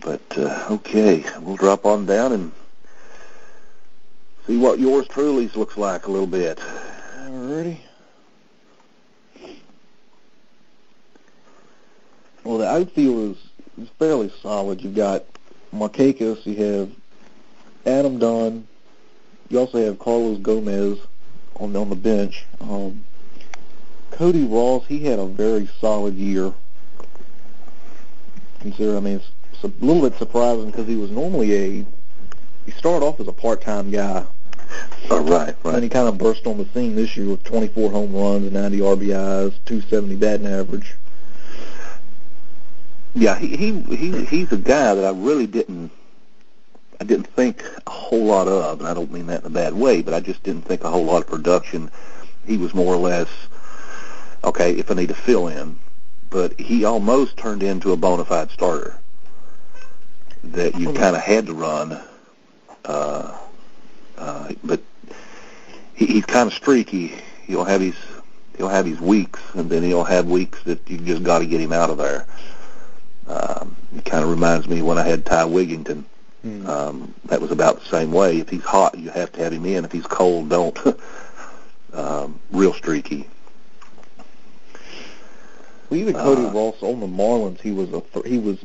But uh, okay, we'll drop on down and see what yours truly's looks like a little bit. Alrighty. Well, the outfield is, is fairly solid. You've got Markakis, you have Adam Dunn, you also have Carlos Gomez on on the bench. Um, Cody Ross, he had a very solid year. Consider, I mean, it's, it's a little bit surprising because he was normally a he started off as a part-time guy All right, and right. he kind of burst on the scene this year with 24 home runs, 90 RBIs, 270 batting average. Yeah, he he he he's a guy that I really didn't I didn't think a whole lot of, and I don't mean that in a bad way, but I just didn't think a whole lot of production. He was more or less okay if I need to fill in, but he almost turned into a bona fide starter that you kind of had to run. Uh, uh, but he, he's kind of streaky. He'll have his he'll have his weeks, and then he'll have weeks that you just got to get him out of there. Um, it kind of reminds me when I had Ty Wigginton. Hmm. Um, that was about the same way. If he's hot, you have to have him in. If he's cold, don't. um, real streaky. Well, even Cody Uh, Ross on the Marlins, he was a th- he was.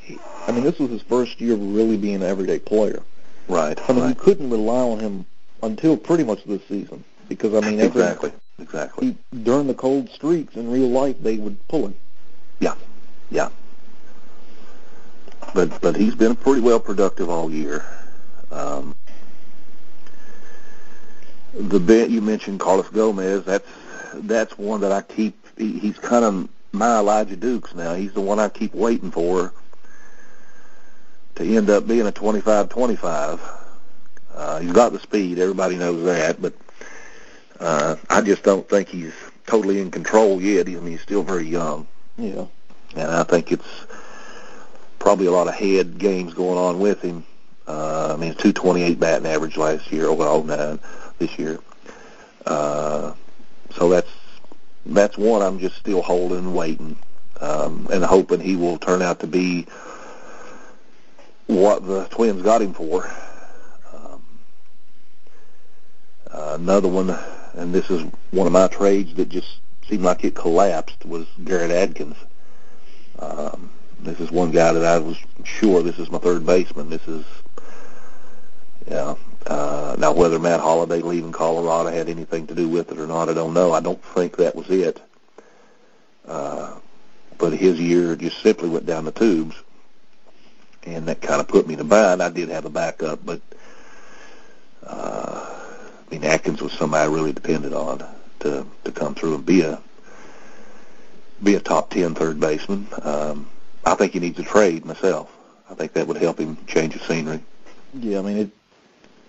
He, I mean, this was his first year of really being an everyday player. Right. I mean, right. you couldn't rely on him until pretty much this season because I mean, every, exactly. Exactly. He, during the cold streaks in real life, they would pull him. But but he's been pretty well productive all year. Um, the bet you mentioned, Carlos Gomez. That's that's one that I keep. He, he's kind of my Elijah Dukes now. He's the one I keep waiting for to end up being a 25-25. Uh, he's got the speed. Everybody knows that, but uh, I just don't think he's totally in control yet. I mean, he's still very young, Yeah. and I think it's probably a lot of head games going on with him. Uh, I mean, 228 batting average last year, over 09 this year. Uh, so that's that's one I'm just still holding and waiting, um, and hoping he will turn out to be what the Twins got him for. Um, another one, and this is one of my trades that just seemed like it collapsed, was Garrett Atkins. Um, this is one guy that I was sure this is my third baseman. This is, yeah. Uh, now whether Matt Holliday leaving Colorado had anything to do with it or not, I don't know. I don't think that was it. Uh, but his year just simply went down the tubes, and that kind of put me in a bind. I did have a backup, but uh, I mean Atkins was somebody I really depended on to to come through and be a be a top ten third baseman. Um, I think he needs a trade myself. I think that would help him change the scenery. Yeah, I mean, it,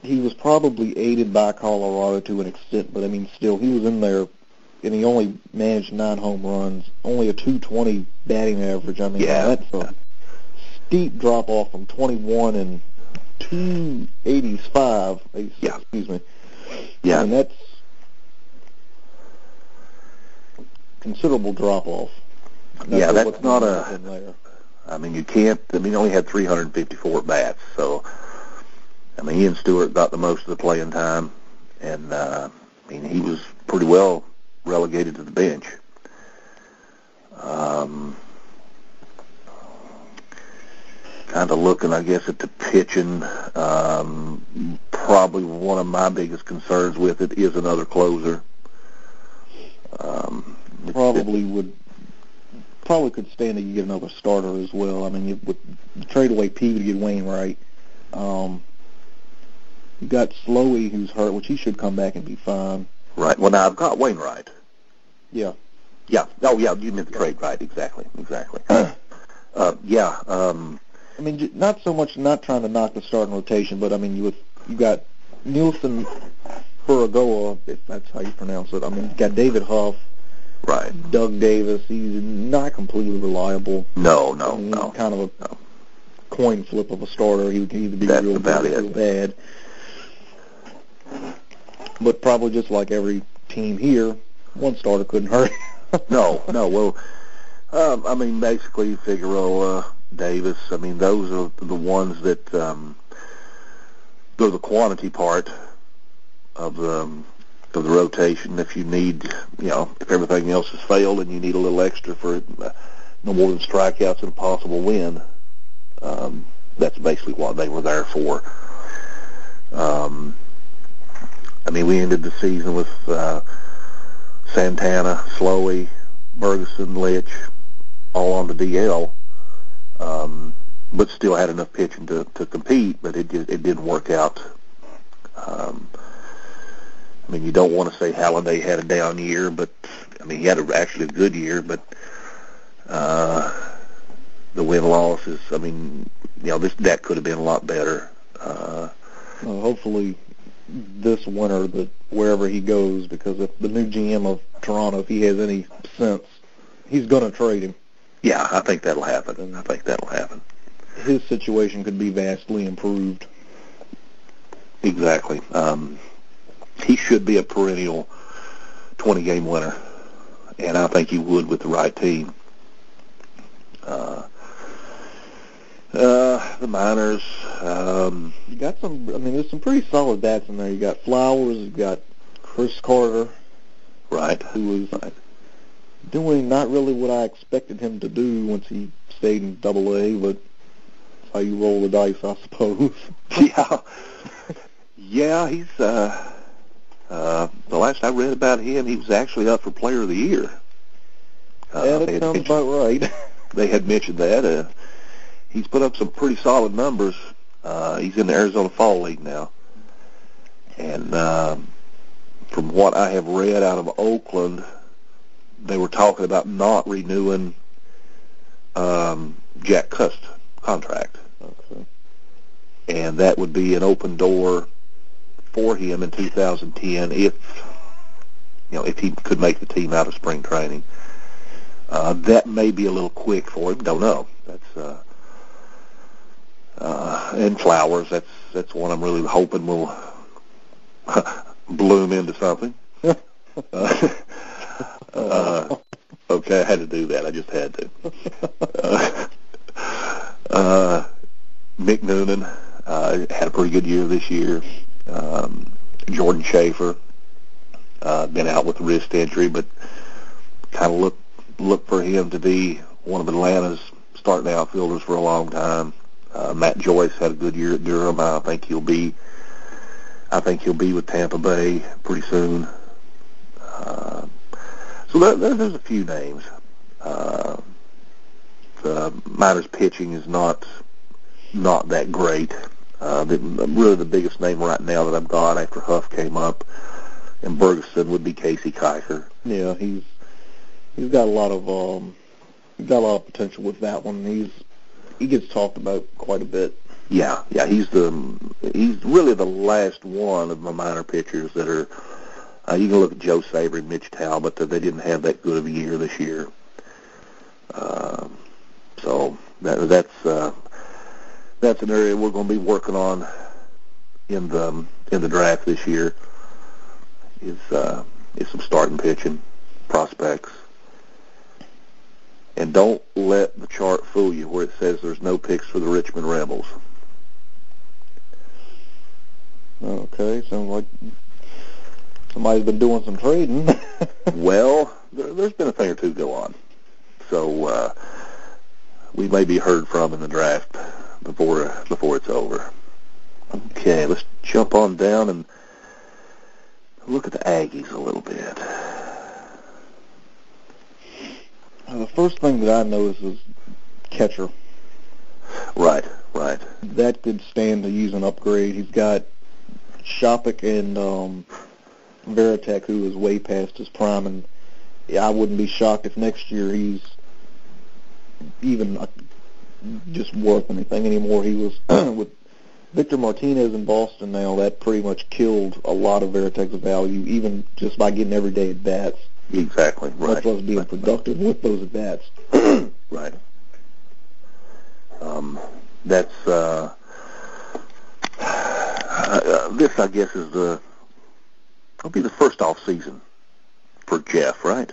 he was probably aided by Colorado to an extent, but I mean, still, he was in there, and he only managed nine home runs, only a 220 batting average. I mean, Yeah. that's a steep drop off from 21 and 285. Yeah. Excuse me. I Yeah, mean, that's considerable drop off. yeah, that's not a. I mean, you can't. I mean, he only had 354 at bats, so I mean, Ian Stewart got the most of the playing time, and uh, I mean, he was pretty well relegated to the bench. Um, kind of looking, I guess, at the pitching. Um, probably one of my biggest concerns with it is another closer. Um, probably would probably could stand to get another starter as well. I mean, you would trade away P to get Wainwright. Um, you got Slowey who's hurt, which he should come back and be fine. Right. Well, now I've got Wainwright. Yeah. Yeah. Oh, yeah. You meant the trade, right? Exactly. Exactly. uh, yeah. Um, I mean, not so much not trying to knock the starting rotation, but I mean, you you got Nielsen Furagoa, if that's how you pronounce it. I mean, you got David Huff. Right. Doug Davis. He's not completely reliable. No, no, mean, no. Kind of a no. coin flip of a starter. He can either be That's real good or real bad. But probably just like every team here, one starter couldn't hurt. no, no. Well, um, I mean, basically Figueroa, Davis. I mean, those are the ones that um, they're the quantity part of the um, of the rotation. If you need, you know, if everything else has failed and you need a little extra for uh, no more than strikeouts and a possible win, um, that's basically what they were there for. Um, I mean, we ended the season with uh, Santana, Slowey, Bergesen, Litsch, all on the DL, um, but still had enough pitching to, to compete, but it just, it didn't work out. Um, I mean, you don't want to say Halladay had a down year, but I mean, he had a, actually a good year, but uh, the win loss is, I mean, you know, this that could have been a lot better. Uh, Uh, hopefully, this winter, that wherever he goes, because if the new GM of Toronto, if he has any sense, he's going to trade him. yeah, I think that'll happen. And I think that'll happen. His situation could be vastly improved. Exactly. Um, he should be a perennial 20 game winner, and I think he would with the right team. Uh, uh, the minors, um, You got some. I mean, there's some pretty solid bats in there. You got Flowers. You got Chris Carter, right? who was doing not really what I expected him to do once he stayed in Double A, but that's how you roll the dice, I suppose. yeah, yeah. He's uh, uh, the last I read about him, he was actually up for Player of the Year. Uh, yeah, that had sounds about right. they had mentioned that. Uh, he's put up some pretty solid numbers. Uh, he's in the Arizona Fall League now, and um, from what I have read out of Oakland, they were talking about not renewing um, Jack Cust contract, okay. and that would be an open door for him in 2010 if you know if he could make the team out of spring training. Uh, that may be a little quick for him. Don't know. That's uh, uh, and flowers. That's that's one I'm really hoping will bloom into something. uh, uh, okay, I had to do that. I just had to. Uh, uh, Nick Noonan uh, had a pretty good year this year. Um, Jordan Schafer uh, been out with wrist injury, but kind of look look for him to be one of Atlanta's starting outfielders for a long time. Uh, Matt Joyce had a good year at Durham. I think he'll be. I think he'll be with Tampa Bay pretty soon. Uh, so there, there, there's a few names. Uh, the minors pitching is not not that great. Uh, the, really, the biggest name right now that I've got after Huff came up and Bergesen would be Kasey Kiker. Yeah, he's he's got a lot of um got a lot of potential with that one. He's he gets talked about quite a bit. Yeah, yeah, he's the he's really the last one of my minor pitchers that are. Uh, you can look at Joe Sabre, and Mitch Talbot. That they didn't have that good of a year this year. Um, so that that's uh, that's an area we're going to be working on in the in the draft this year. Is uh, is some starting pitching prospects. And don't let the chart fool you where it says there's no picks for the Richmond Rebels. Okay, sounds like somebody's been doing some trading. well, there, there's been a thing or two go on. So uh, we may be heard from in the draft before before it's over. Okay, let's jump on down and look at the Aggies a little bit. The first thing that I noticed is catcher. Right, right. That could stand to use an upgrade. He's got Shoppach and um, Varitek, who is way past his prime, and I wouldn't be shocked if next year he's even uh, just worth anything anymore. He was with Victor Martinez in Boston now. That pretty much killed a lot of Varitek's value, even just by getting everyday at bats. Exactly right. Much less being productive with those at bats. right. Um, that's uh, uh, this, I guess, is the it'll be the first off season for Jeff, right?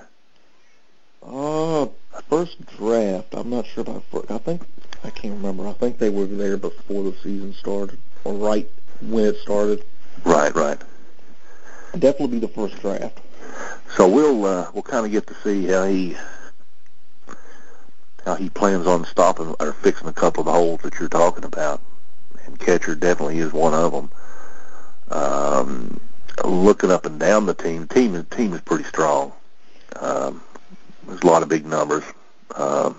Uh, first draft. I'm not sure about. First, I think I can't remember. I think they were there before the season started, or right when it started. Right, right. Definitely be the first draft. So we'll uh, we'll kind of get to see how he how he plans on stopping or fixing a couple of the holes that you're talking about, and catcher definitely is one of them. Um, looking up and down the team, team the team is pretty strong. Um, there's a lot of big numbers. Um,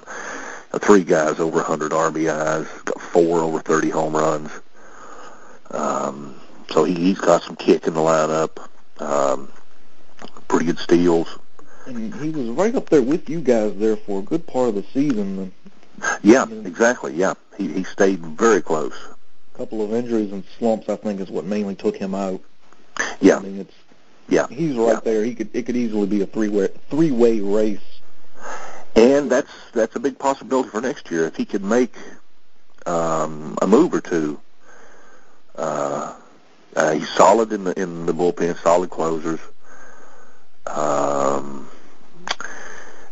three guys over 100 RBIs, got four over 30 home runs. Um, so he, he's got some kick in the lineup. Um, pretty good steals. And he was right up there with you guys there for a good part of the season. Yeah, exactly. Yeah, he he stayed very close. A couple of injuries and slumps, I think, is what mainly took him out. Yeah. I mean, it's yeah. He's right yeah. there. He could it could easily be a three way three way race. And that's that's a big possibility for next year if he could make um, a move or two. Uh, uh, he's solid in the in the bullpen, solid closers. Um,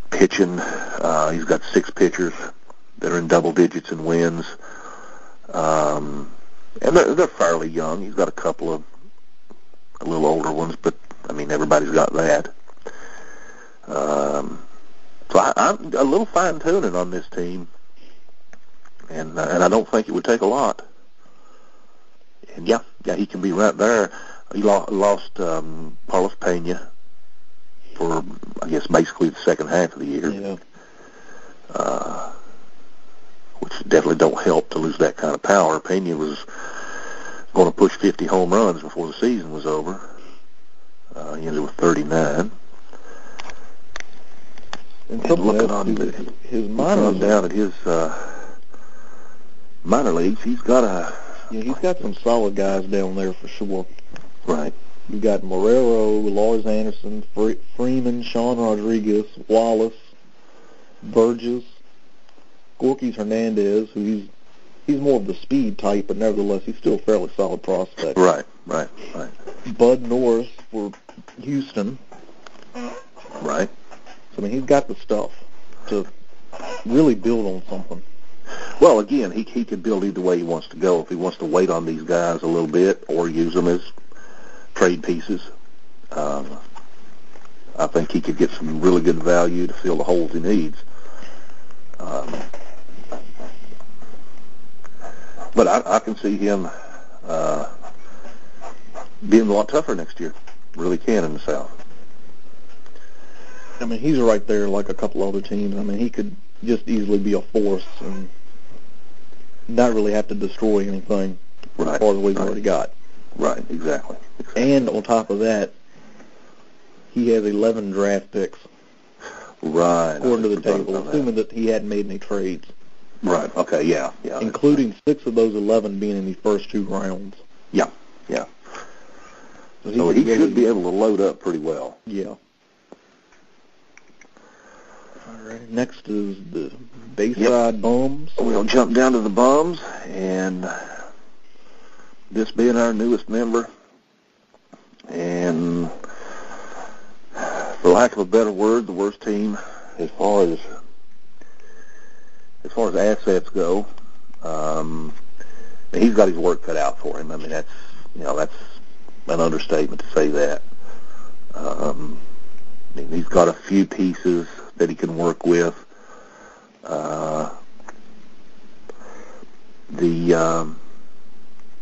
pitching, uh, he's got six pitchers that are in double digits in wins. Um, and they're, they're fairly young. He's got a couple of a little older ones, but I mean everybody's got that. Um, so I, I'm a little fine tuning on this team, and uh, and I don't think it would take a lot. And yeah, yeah, he can be right there. He lo- lost um, Carlos Pena for I guess basically the second half of the year. Yeah. Uh, which definitely don't help to lose that kind of power. Pena was going to push 50 home runs before the season was over. Uh, he ended with 39. And, and looking on his, his minor down at his uh, minor leagues, he's got a yeah, he's got some solid guys down there for sure. Right. You got Marrero, Lars Anderson, Fre- Freeman, Sean Rodriguez, Wallace, Burgess, Gorkys Hernandez, who he's he's more of the speed type, but nevertheless he's still a fairly solid prospect. Right, right, right. Bud Norris for Houston. Right. I mean, he's got the stuff to really build on something. Well, again, he he can build either way he wants to go. If he wants to wait on these guys a little bit or use them as trade pieces, um, I think he could get some really good value to fill the holes he needs. Um, but I, I can see him uh, being a lot tougher next year. Really can in the South. I mean, he's right there like a couple other teams. I mean, he could just easily be a force and not really have to destroy anything right. as far as we've right. already got. Right, exactly. exactly. And on top of that, he has 11 draft picks. Right. According to the table, assuming that. that he hadn't made any trades. Right. Okay. Yeah. Yeah. Including six of those 11 being in the first two rounds. Yeah. Yeah. So he, so he should be able to load up pretty well. Yeah. All right. Next is the Bayside yep. Bums. We'll jump down to the Bums, and this being our newest member, and for lack of a better word, the worst team as far as as far as assets go, um, he's got his work cut out for him. I mean, that's you know that's an understatement to say that. Um, I mean, he's got a few pieces that he can work with. Uh, the um,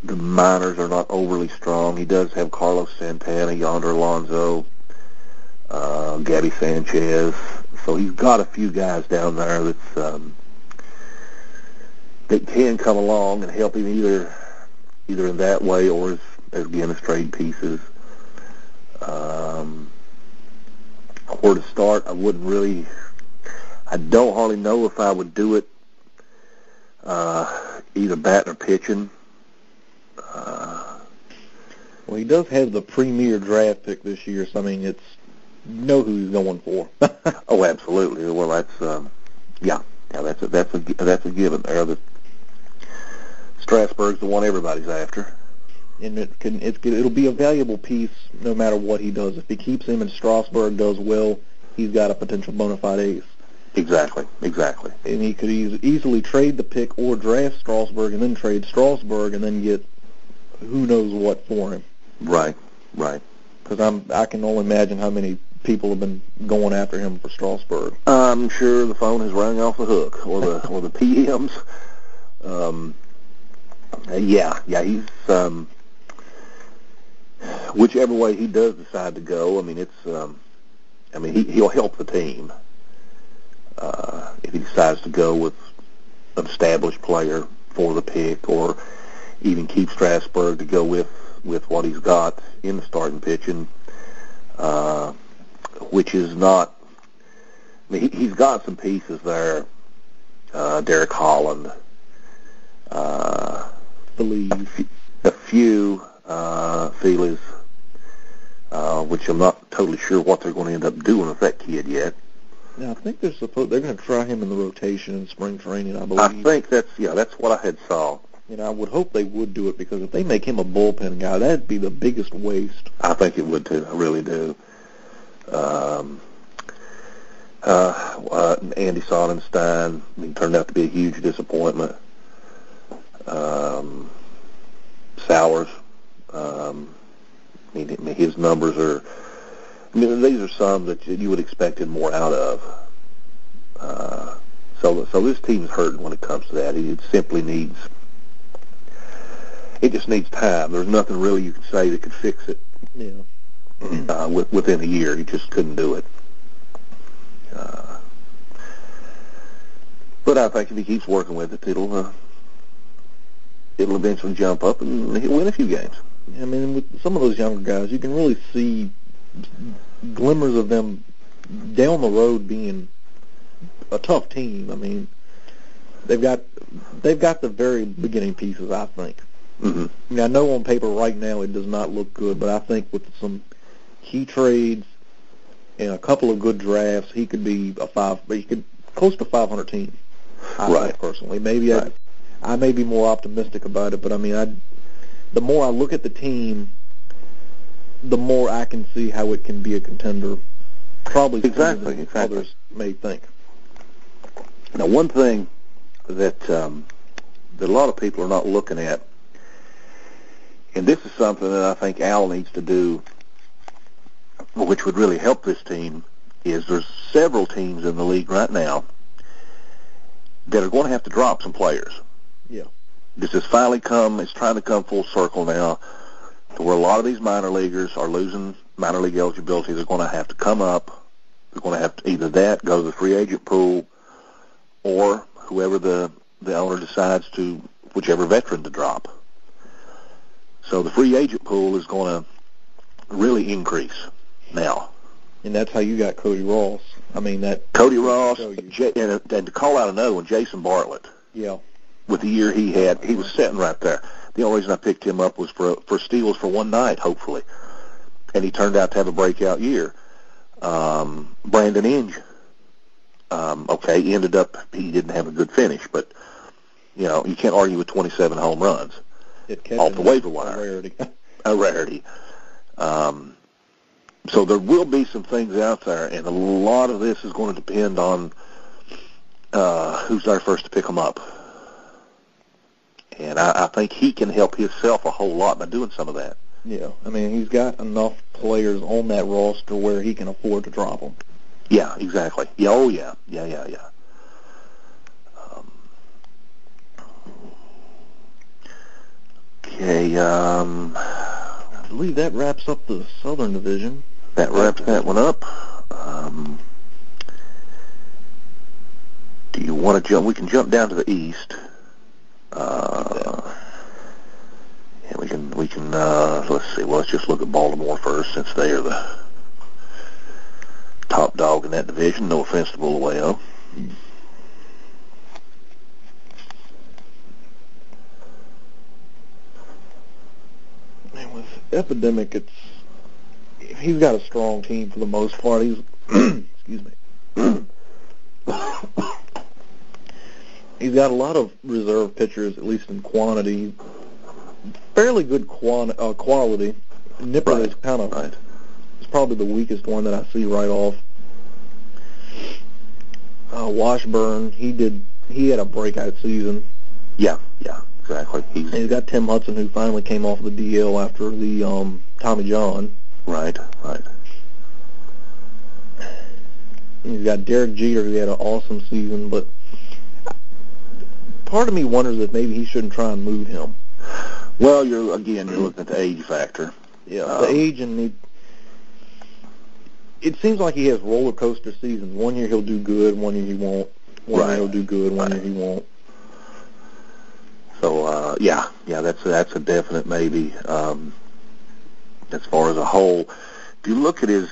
the minors are not overly strong. He does have Carlos Santana, Yonder Alonso, uh, Gaby Sanchez. So he's got a few guys down there that's um, that can come along and help him either either in that way or as, as again as trade pieces. Um, where to start, I wouldn't really. I don't hardly know if I would do it uh, either batting or pitching. Uh, well, he does have the premier draft pick this year, so I mean, it's know who he's going for. oh, absolutely. Well, that's um, yeah, yeah. That's a that's a that's a given there. That Strasburg's the one everybody's after. And it can it, it'll be a valuable piece no matter what he does. If he keeps him and Strasburg does well, he's got a potential bona fide ace. Exactly, exactly. And he could eas- easily trade the pick or draft Strasburg and then trade Strasburg and then get who knows what for him. Right, right. Because I'm I can only imagine how many people have been going after him for Strasburg. I'm sure the phone has rang off the hook or the or the PMs. Um, yeah, yeah, he's um, whichever way he does decide to go. I mean, it's um, I mean he he'll help the team uh, if he decides to go with an established player for the pick, or even keep Strasburg to go with with what he's got in the starting pitching, uh, which is not. I mean, he, he's got some pieces there. Uh, Derek Holland, uh, believe a few uh, Feliz, uh, which I'm not totally sure what they're going to end up doing with that kid yet. Now, I think they're supposed they're going to try him in the rotation in spring training. I believe. I think that's yeah, that's what I had saw. You know, I would hope they would do it because if they make him a bullpen guy, that'd be the biggest waste. I think it would too. I really do. Um, uh, uh, Andy Sonnanstine I mean, turned out to be a huge disappointment. Um, Sowers, um, I mean, his numbers are. I mean, these are some that you would expected more out of. Uh, so, so this team's hurting when it comes to that. It simply needs. It just needs time. There's nothing really you can say that could fix it. Yeah. Uh, with, within a year, he just couldn't do it. Uh, but I think if he keeps working with it, it'll uh, it'll eventually jump up and he'll win a few games. I mean, with some of those younger guys, you can really see glimmers of them down the road being a tough team. I mean, they've got they've got the very beginning pieces. I think. Mm-hmm. I, mean, I know on paper right now it does not look good, but I think with some key trades and a couple of good drafts, he could be a five. He could close to 500 team. I right. think personally, maybe right. I I may be more optimistic about it, but I mean, I the more I look at the team, the more I can see how it can be a contender. Probably exactly, than exactly. others may think. Now, one thing that um, that a lot of people are not looking at, and this is something that I think Al needs to do, which would really help this team, is there's several teams in the league right now that are going to have to drop some players. Yeah. This has finally come, it's trying to come full circle now to where a lot of these minor leaguers are losing minor league eligibility. They're going to have to come up. They're going to have to either that, go to the free agent pool, or whoever the, the owner decides to, whichever veteran to drop. So the free agent pool is going to really increase now. And that's how you got Cody Ross. I mean that. Cody Ross. And, and to call out another one, Jason Bartlett. Yeah. With the year he had, he was sitting right there. The only reason I picked him up was for for steals for one night, hopefully, and he turned out to have a breakout year. Um, Brandon Inge, um, okay, he ended up he didn't have a good finish, but you know you can't argue with 27 home runs, Off the waiver wire. Rarity. a rarity. Um, so there will be some things out there, and a lot of this is going to depend on uh, who's there first to pick him up. And I, I think he can help himself a whole lot by doing some of that. Yeah, I mean he's got enough players on that roster where he can afford to drop them. Yeah, exactly. Yeah, oh yeah, yeah, yeah, yeah. Um, okay, um, I believe that wraps up the Southern Division. That wraps that one up. Um, do you want to jump? We can jump down to the east. Uh, and we can we can uh, let's see. Well, let's just look at Baltimore first, since they are the top dog in that division. No offense to Bulawayo. And with Epidemic, it's he's got a strong team for the most part. He's excuse me. he's got a lot of reserve pitchers, at least in quantity. Fairly good quan- uh, quality. Nipper Right. is kind of Right. is probably the weakest one that I see right off. Uh, Washburn, he did he had a breakout season. Yeah. Yeah. Exactly. He's And he's got Tim Hudson, who finally came off the DL after the um, Tommy John. right. Right. He's got Derek Jeter, who had an awesome season, but part of me wonders if maybe he shouldn't try and move him. Well, you're again you're looking at the age factor. Yeah, Um, the age and the. It seems like he has roller coaster seasons. One year he'll do good, one year he won't. One Right. year he'll do good, one Right. year he won't. So uh, yeah, yeah, that's that's a definite maybe. Um, as far as a whole, if you look at his,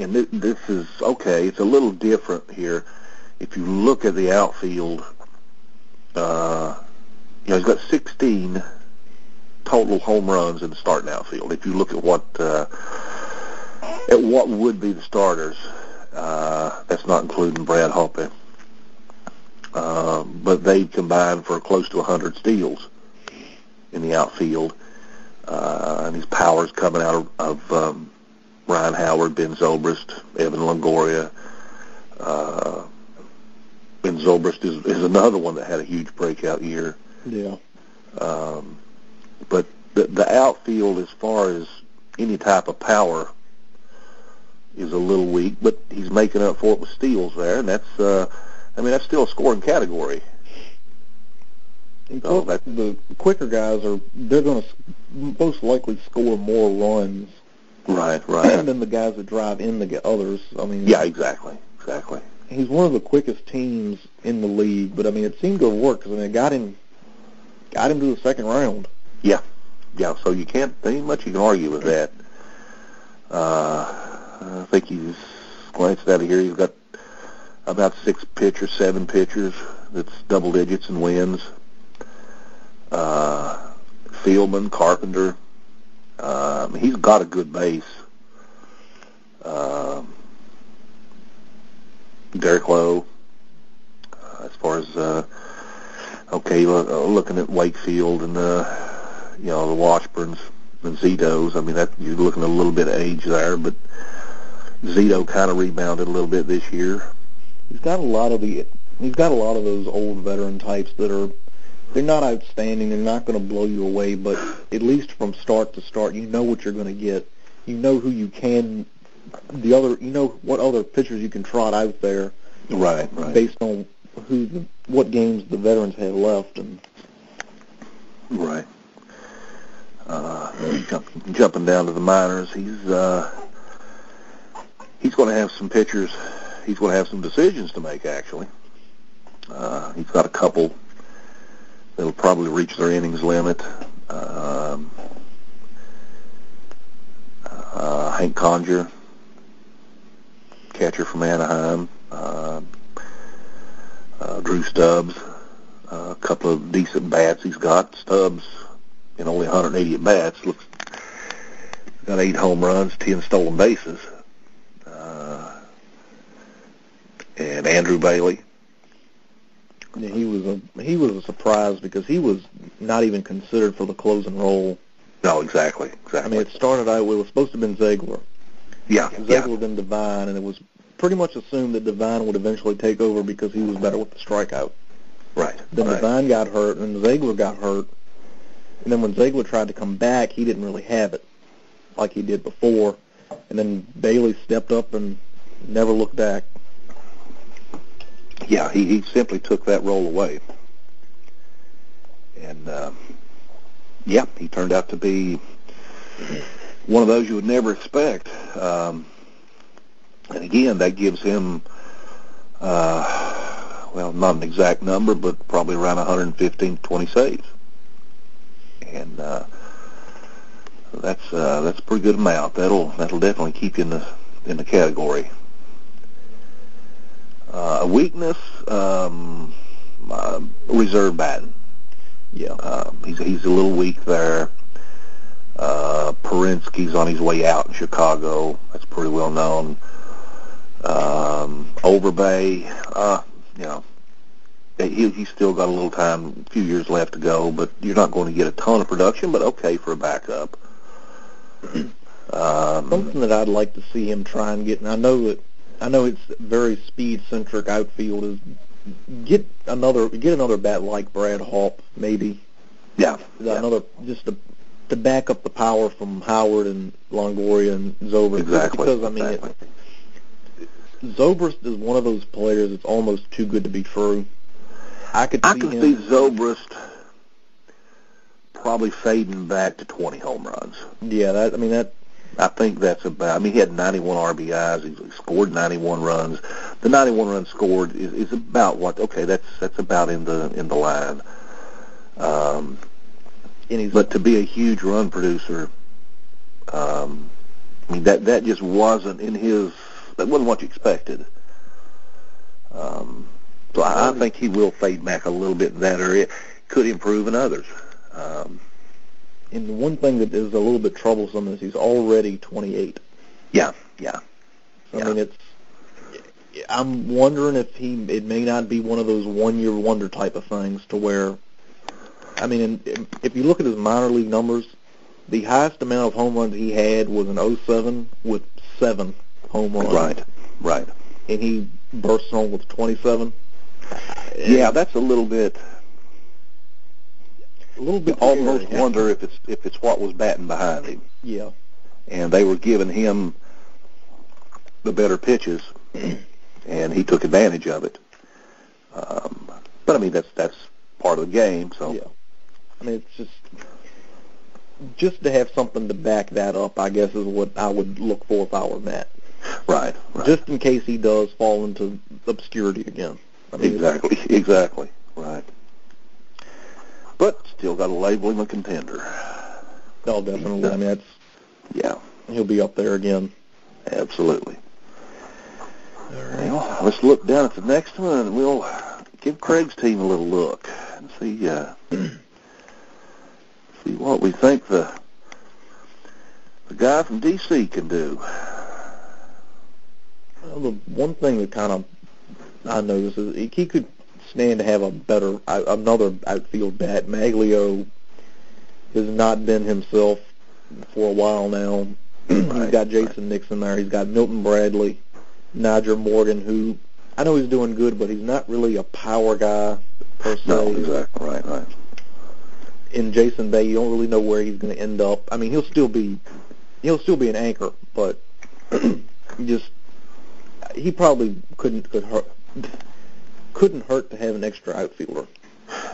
and this, this is okay, it's a little different here. If you look at the outfield, uh, you know, he's got 16 total home runs in the starting outfield. If you look at what uh, at what would be the starters, uh, that's not including Brad Hawpe. Um, but they combined for close to 100 steals in the outfield. Uh, and his power's coming out of, of um, Ryan Howard, Ben Zobrist, Evan Longoria. Uh, ben Zobrist is, is another one that had a huge breakout year. Yeah. Um, but the, the outfield, as far as any type of power, is a little weak. But he's making up for it with steals there, and that's, uh, I mean, that's still a scoring category. And plus, that- the quicker guys are they're going to most likely score more runs Right, right. than the guys that drive in the get others. I mean, yeah, exactly, exactly. He's one of the quickest teams in the league. But I mean, it seemed to work because I mean, it got him got him to the second round. Yeah, yeah. so you can't, there ain't much you can argue with that. Uh, I think he's glanced out of here. He's got about six pitchers, seven pitchers. That's double digits in wins. Uh, Feldman, Carpenter. Um, he's got a good base. Um, Derek Lowe. Uh, as far as uh, okay, lo- uh, looking at Wakefield and uh, you know the Washburns and Zitos. I mean, that you're looking at a little bit of age there, but Zito kind of rebounded a little bit this year. He's got a lot of the he's got a lot of those old veteran types that are they're not outstanding. They're not going to blow you away, but at least from start to start, you know what you're going to get. You know who you can, the other, you know what other pitchers you can trot out there Right, right. based on who, the, what games the veterans have left, and Right. Uh, jump, jumping down to the minors, he's uh, he's going to have some pitchers. He's going to have some decisions to make. Actually, uh, he's got a couple that'll probably reach their innings limit. Um, uh, Hank Conger, catcher from Anaheim. Uh, uh, Drew Stubbs, uh, a couple of decent bats he's got. Stubbs, in only 180 at bats, looks got eight home runs, 10 stolen bases. Uh, and Andrew Bailey. yeah, he was a he was a surprise because he was not even considered for the closing role. No, exactly, exactly. I mean, it started out it was supposed to have been Ziegler. Yeah, Ziegler yeah, been Devine, and it was pretty much assumed that Devine would eventually take over because he was better with the strikeout. Right. Then right. Devine got hurt, and Ziegler got hurt. And then when Ziegler tried to come back, he didn't really have it like he did before. And then Bailey stepped up and never looked back. Yeah, he, he simply took that role away. And, uh, yeah, he turned out to be one of those you would never expect. Um, and again, that gives him, uh, well, not an exact number, but probably around 115 to 20 saves. And uh, that's uh, that's a pretty good amount. That'll that'll definitely keep you in the in the category. Uh, a weakness, um, uh, reserve batting. Yeah. Uh, he's he's a little weak there. Uh, Perinsky's on his way out in Chicago. That's pretty well known. Um, Overbay, uh, you know, he, he's still got a little time, a few years left to go, but you're not going to get a ton of production, but okay for a backup. um, Something that I'd like to see him try and get, and I know that I know it's very speed centric outfield is get another get another bat like Brad Hawpe maybe yeah, yeah. another just to to back up the power from Howard and Longoria and Zobrist exactly because I mean exactly. it, Zobrist is one of those players that's almost too good to be true. I could see I can him, see Zobrist probably fading back to 20 home runs. Yeah, that I mean that I think that's about. I mean, he had 91 RBIs. He scored 91 runs. The 91 runs scored is, is about what? Okay, that's that's about in the in the line. Um, but to be a huge run producer, um, I mean that that just wasn't in his. That wasn't what you expected. Um, so I, I think he will fade back a little bit in that area. Could improve in others. Um, and the one thing that is a little bit troublesome is he's already 28. yeah, yeah. I Yeah. mean, it's. I'm wondering if he it may not be one of those one year wonder type of things to where, I mean, in, if you look at his minor league numbers, the highest amount of home runs he had was in 07 with seven home runs. Right, right. And he burst home with 27. Yeah, that's a little bit. a little bit Almost scary. wonder if it's if it's what was batting behind him, Yeah. and they were giving him the better pitches, and he took advantage of it. Um, but I mean, that's that's part of the game. So Yeah. I mean, it's just just to have something to back that up. I guess is what I would look for if I were Matt. right, right. Just in case he does fall into obscurity again. I mean, exactly, exactly, right. But still got to label him a contender. Oh, definitely. I mean, that's Yeah, he'll be up there again. absolutely. All right. Well, let's look down at the next one, and we'll give Craig's team a little look and see uh, see what we think the the guy from DC can do. Well, the one thing that kind of I noticed is he- he could stand to have a better uh, another outfield bat. Magglio has not been himself for a while now. He's Right, got Jason Nixon there. He's got Milton Bradley, Nyjer Morgan, who I know he's doing good, but he's not really a power guy per se. No, exactly, right, right. In Jason Bay, you don't really know where he's going to end up. I mean, he'll still be he'll still be an anchor, but just he probably couldn't could hurt couldn't hurt to have an extra outfielder.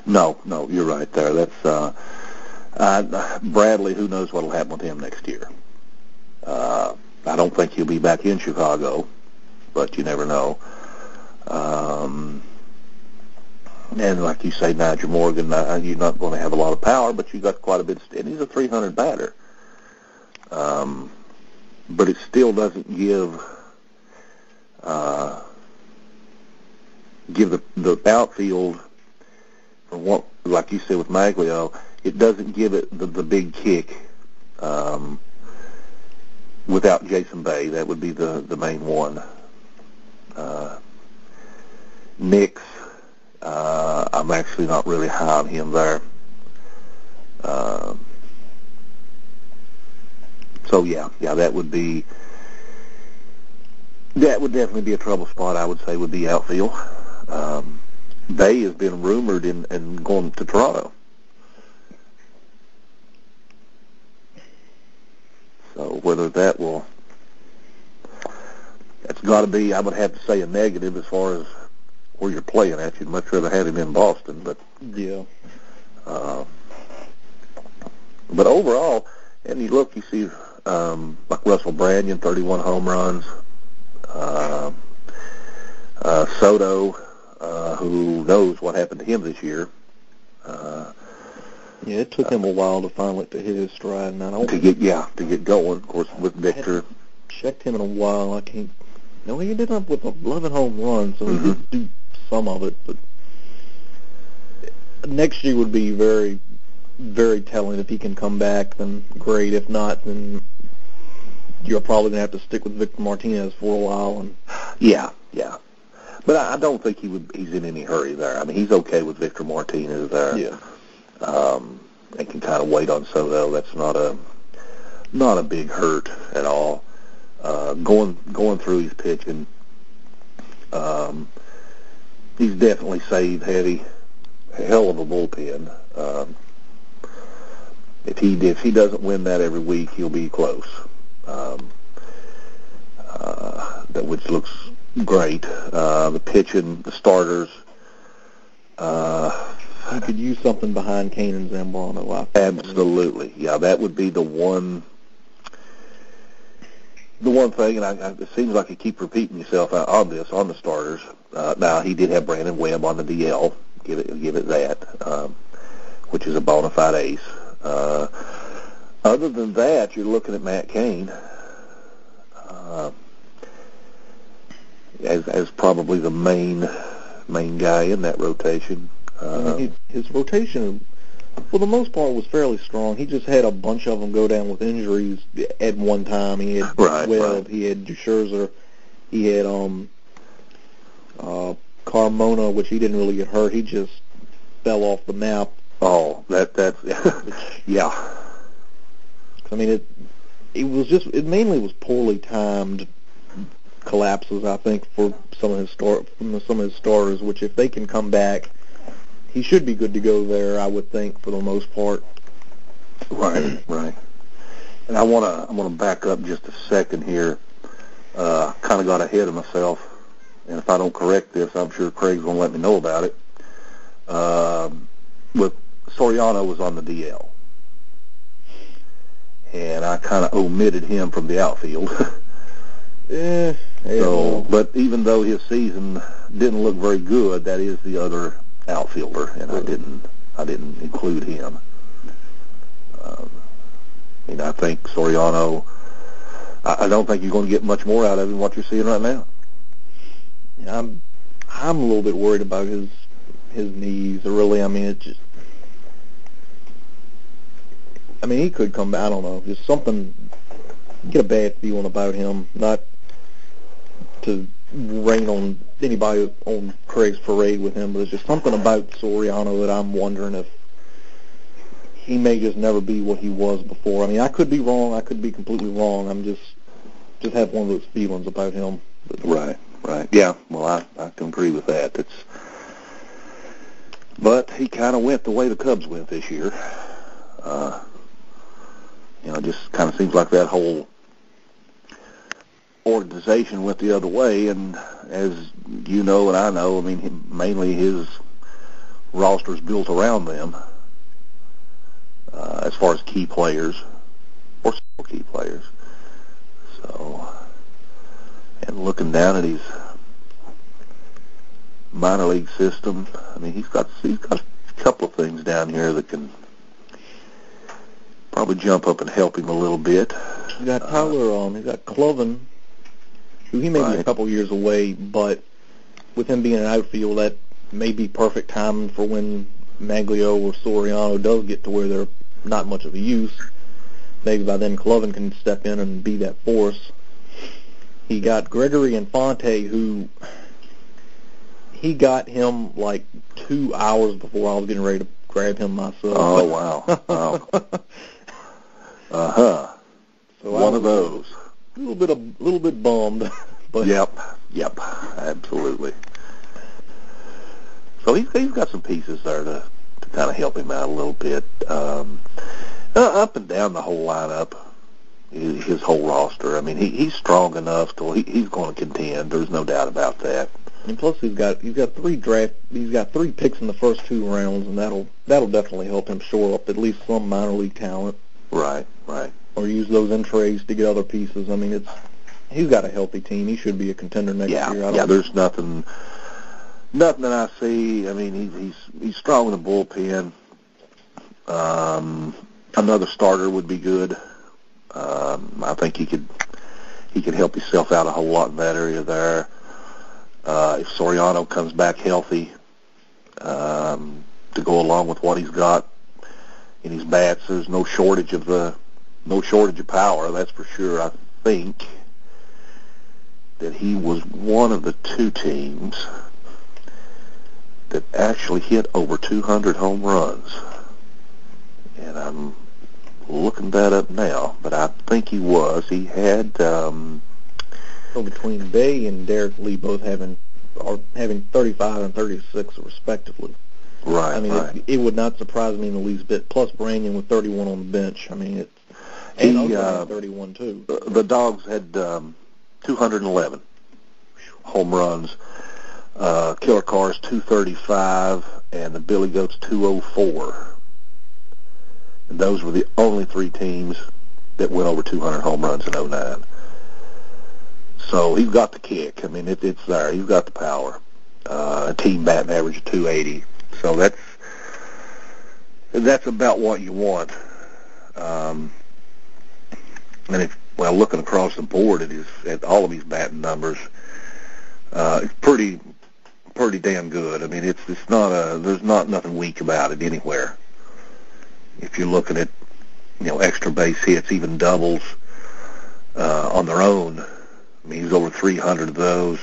No, no, you're right there. That's uh, uh, Bradley. Who knows what'll happen with him next year? Uh, I don't think he'll be back in Chicago, but you never know. Um, and like you say, Nyjer Morgan, uh, you're not going to have a lot of power, but you got quite a bit. Of, and he's a 300 batter. Um, but it still doesn't give uh, give the the outfield for what, like you said with Magglio, it doesn't give it the, the big kick. Um, without Jason Bay, that would be the the main one. Uh, Nix, uh, I'm actually not really high on him there. Uh, so yeah, yeah, that would be That would definitely be a trouble spot. I would say would be outfield. Um, Bay has been rumored in, in going to Toronto. So whether that will, that's got to be, I would have to say a negative as far as where you're playing at. You'd much rather have him in Boston, but yeah. Uh, but overall, and you look, you see um, like Russell Branyan, 31 home runs. Uh, uh, Soto, uh, who knows what happened to him this year. Uh, yeah, it took him a while to finally to hit his stride. And I don't to get yeah to get going. Of course, with Victor. checked him in a while. I can't. No, he ended up with 11 home runs, so Mhm. he did do some of it. But next year would be very, very telling. If he can come back, then great. If not, then you're probably gonna have to stick with Victor Martinez for a while. And Yeah, yeah. But I, I don't think he would. He's in any hurry there. I mean, he's okay with Victor Martinez there. yeah, um, and can kind of wait on Soto. That's not a not a big hurt at all. Uh, going going through his pitching, um, he's definitely saved heavy, a hell of a bullpen. Um, if he if he doesn't win that every week, he'll be close. Um, uh, that which looks great. Uh, the pitching, the starters. Uh, he could use something behind Cain and Zambrano. Absolutely, yeah. That would be the one, the one thing, and I, I, it seems like you keep repeating yourself on this on the starters. Uh, now he did have Brandon Webb on the DL. Give it, give it that, um, which is a bona fide ace. Uh, other than that, you're looking at Matt Cain uh, as as probably the main main guy in that rotation. Uh, he, his rotation, for the most part, was fairly strong. He just had a bunch of them go down with injuries at one time. He had Right, Webb, right. he had Scherzer, he had um, uh, Carmona, which he didn't really get hurt. He just fell off the map. Oh, that that's yeah, I mean, it it was just it mainly was poorly timed collapses. I think for some of his start from some of his starters, which if they can come back, he should be good to go there. I would think for the most part. right, right. And I want to I want to back up just a second here. Uh, kind of got ahead of myself, and if I don't correct this, I'm sure Craig's going to let me know about it. Um, with Soriano was on the DL, and I kind of omitted him from the outfield. Eh, yeah, So, but even though his season didn't look very good, that is the other outfielder, and I didn't I didn't include him. Um, I mean, I think Soriano. I, I don't think you're going to get much more out of him what you're seeing right now. I'm I'm a little bit worried about his his knees. Really, I mean, it just. I mean, he could come back. I don't know. Just something. Get a bad feeling about him. Not to rain on anybody on Craig's parade with him, but it's just something about Soriano that I'm wondering if he may just never be what he was before. I mean, I could be wrong. I could be completely wrong. I'm just just have one of those feelings about him. But Right, right. Yeah, well, I, I can agree with that. That's, but he kind of went the way the Cubs went this year. Uh, you know, just kind of seems like that whole organization went the other way, and as you know and I know, I mean, mainly his roster's built around them uh, as far as key players or key players. So, and looking down at his minor league system, I mean, he's got he's got a couple of things down here that can probably jump up and help him a little bit. He's got Tyler, um, he's got Cloven, who he may be a couple years away, but with him being an outfield, that may be perfect timing for when Magglio or Soriano does get to where they're not much of a use. Maybe by then Cloven can step in and be that force. He got Gregory Infante, who he got him like two hours before I was getting ready to grab him myself. Oh wow, wow, uh huh. So One was of those. A little bit a little bit bummed But yep, yep, absolutely. So he's he's got some pieces there to to kind of help him out a little bit. Um, uh, up and down the whole lineup, his, his whole roster. I mean, he he's strong enough to he, he's going to contend. There's no doubt about that. And plus, he's got he's got three draft he's got three picks in the first two rounds, and that'll that'll definitely help him shore up at least some minor league talent. Right, right. Or use those in trades to get other pieces. I mean, it's he's got a healthy team. He should be a contender next yeah, year. I yeah. There's nothing nothing that I see. I mean, he's he's he's strong in the bullpen. Um, another starter would be good. Um, I think he could he could help himself out a whole lot in that area there. Uh, if Soriano comes back healthy um, to go along with what he's got in his bats, there's no shortage of the no shortage of power. That's for sure. I think that he was one of the two teams that actually hit over 200 home runs. And I'm looking that up now, but I think he was. He had um, so between Bay and Derrek Lee both having are having 35 and 36 respectively. Right. I mean, right. it, it would not surprise me in the least bit. Plus Branyan with 31 on the bench. I mean, it. He, And Oakland uh, 31 too. the, the Dogs had um, 211 home runs. Uh, Killer Cars 235, and the Billy Goats 204. And those were the only three teams that went over 200 home runs in 09. So he's got the kick. I mean, it, it's there. He's got the power. Uh, a team batting average of 280. So that's that's about what you want. Um, and if well, looking across the board at his at all of his batting numbers, uh, it's pretty pretty damn good. I mean, it's it's not a there's not nothing weak about it anywhere. If you're looking at you know extra base hits, even doubles uh, on their own, I mean, he's over 300 of those.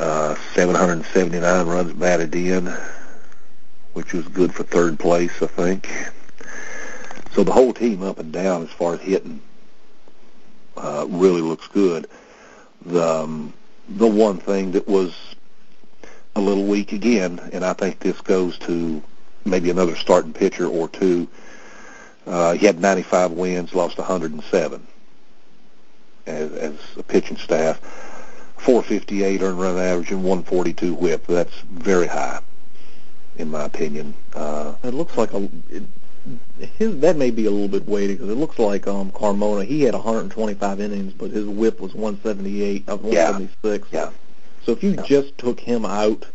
Uh, 779 runs batted in, which was good for third place, I think. So the whole team up and down as far as hitting uh, really looks good. The um, the one thing that was a little weak again, and I think this goes to maybe another starting pitcher or two. Uh, he had 95 wins, lost 107 as, as a pitching staff. 458 earned run average and 142 whip. That's very high, in my opinion. Uh, It looks like a it, his that may be a little bit weighted because it looks like um Carmona he had 125 innings, but his whip was 178 of Yeah. 176. yeah, So if you Yeah. just took him out,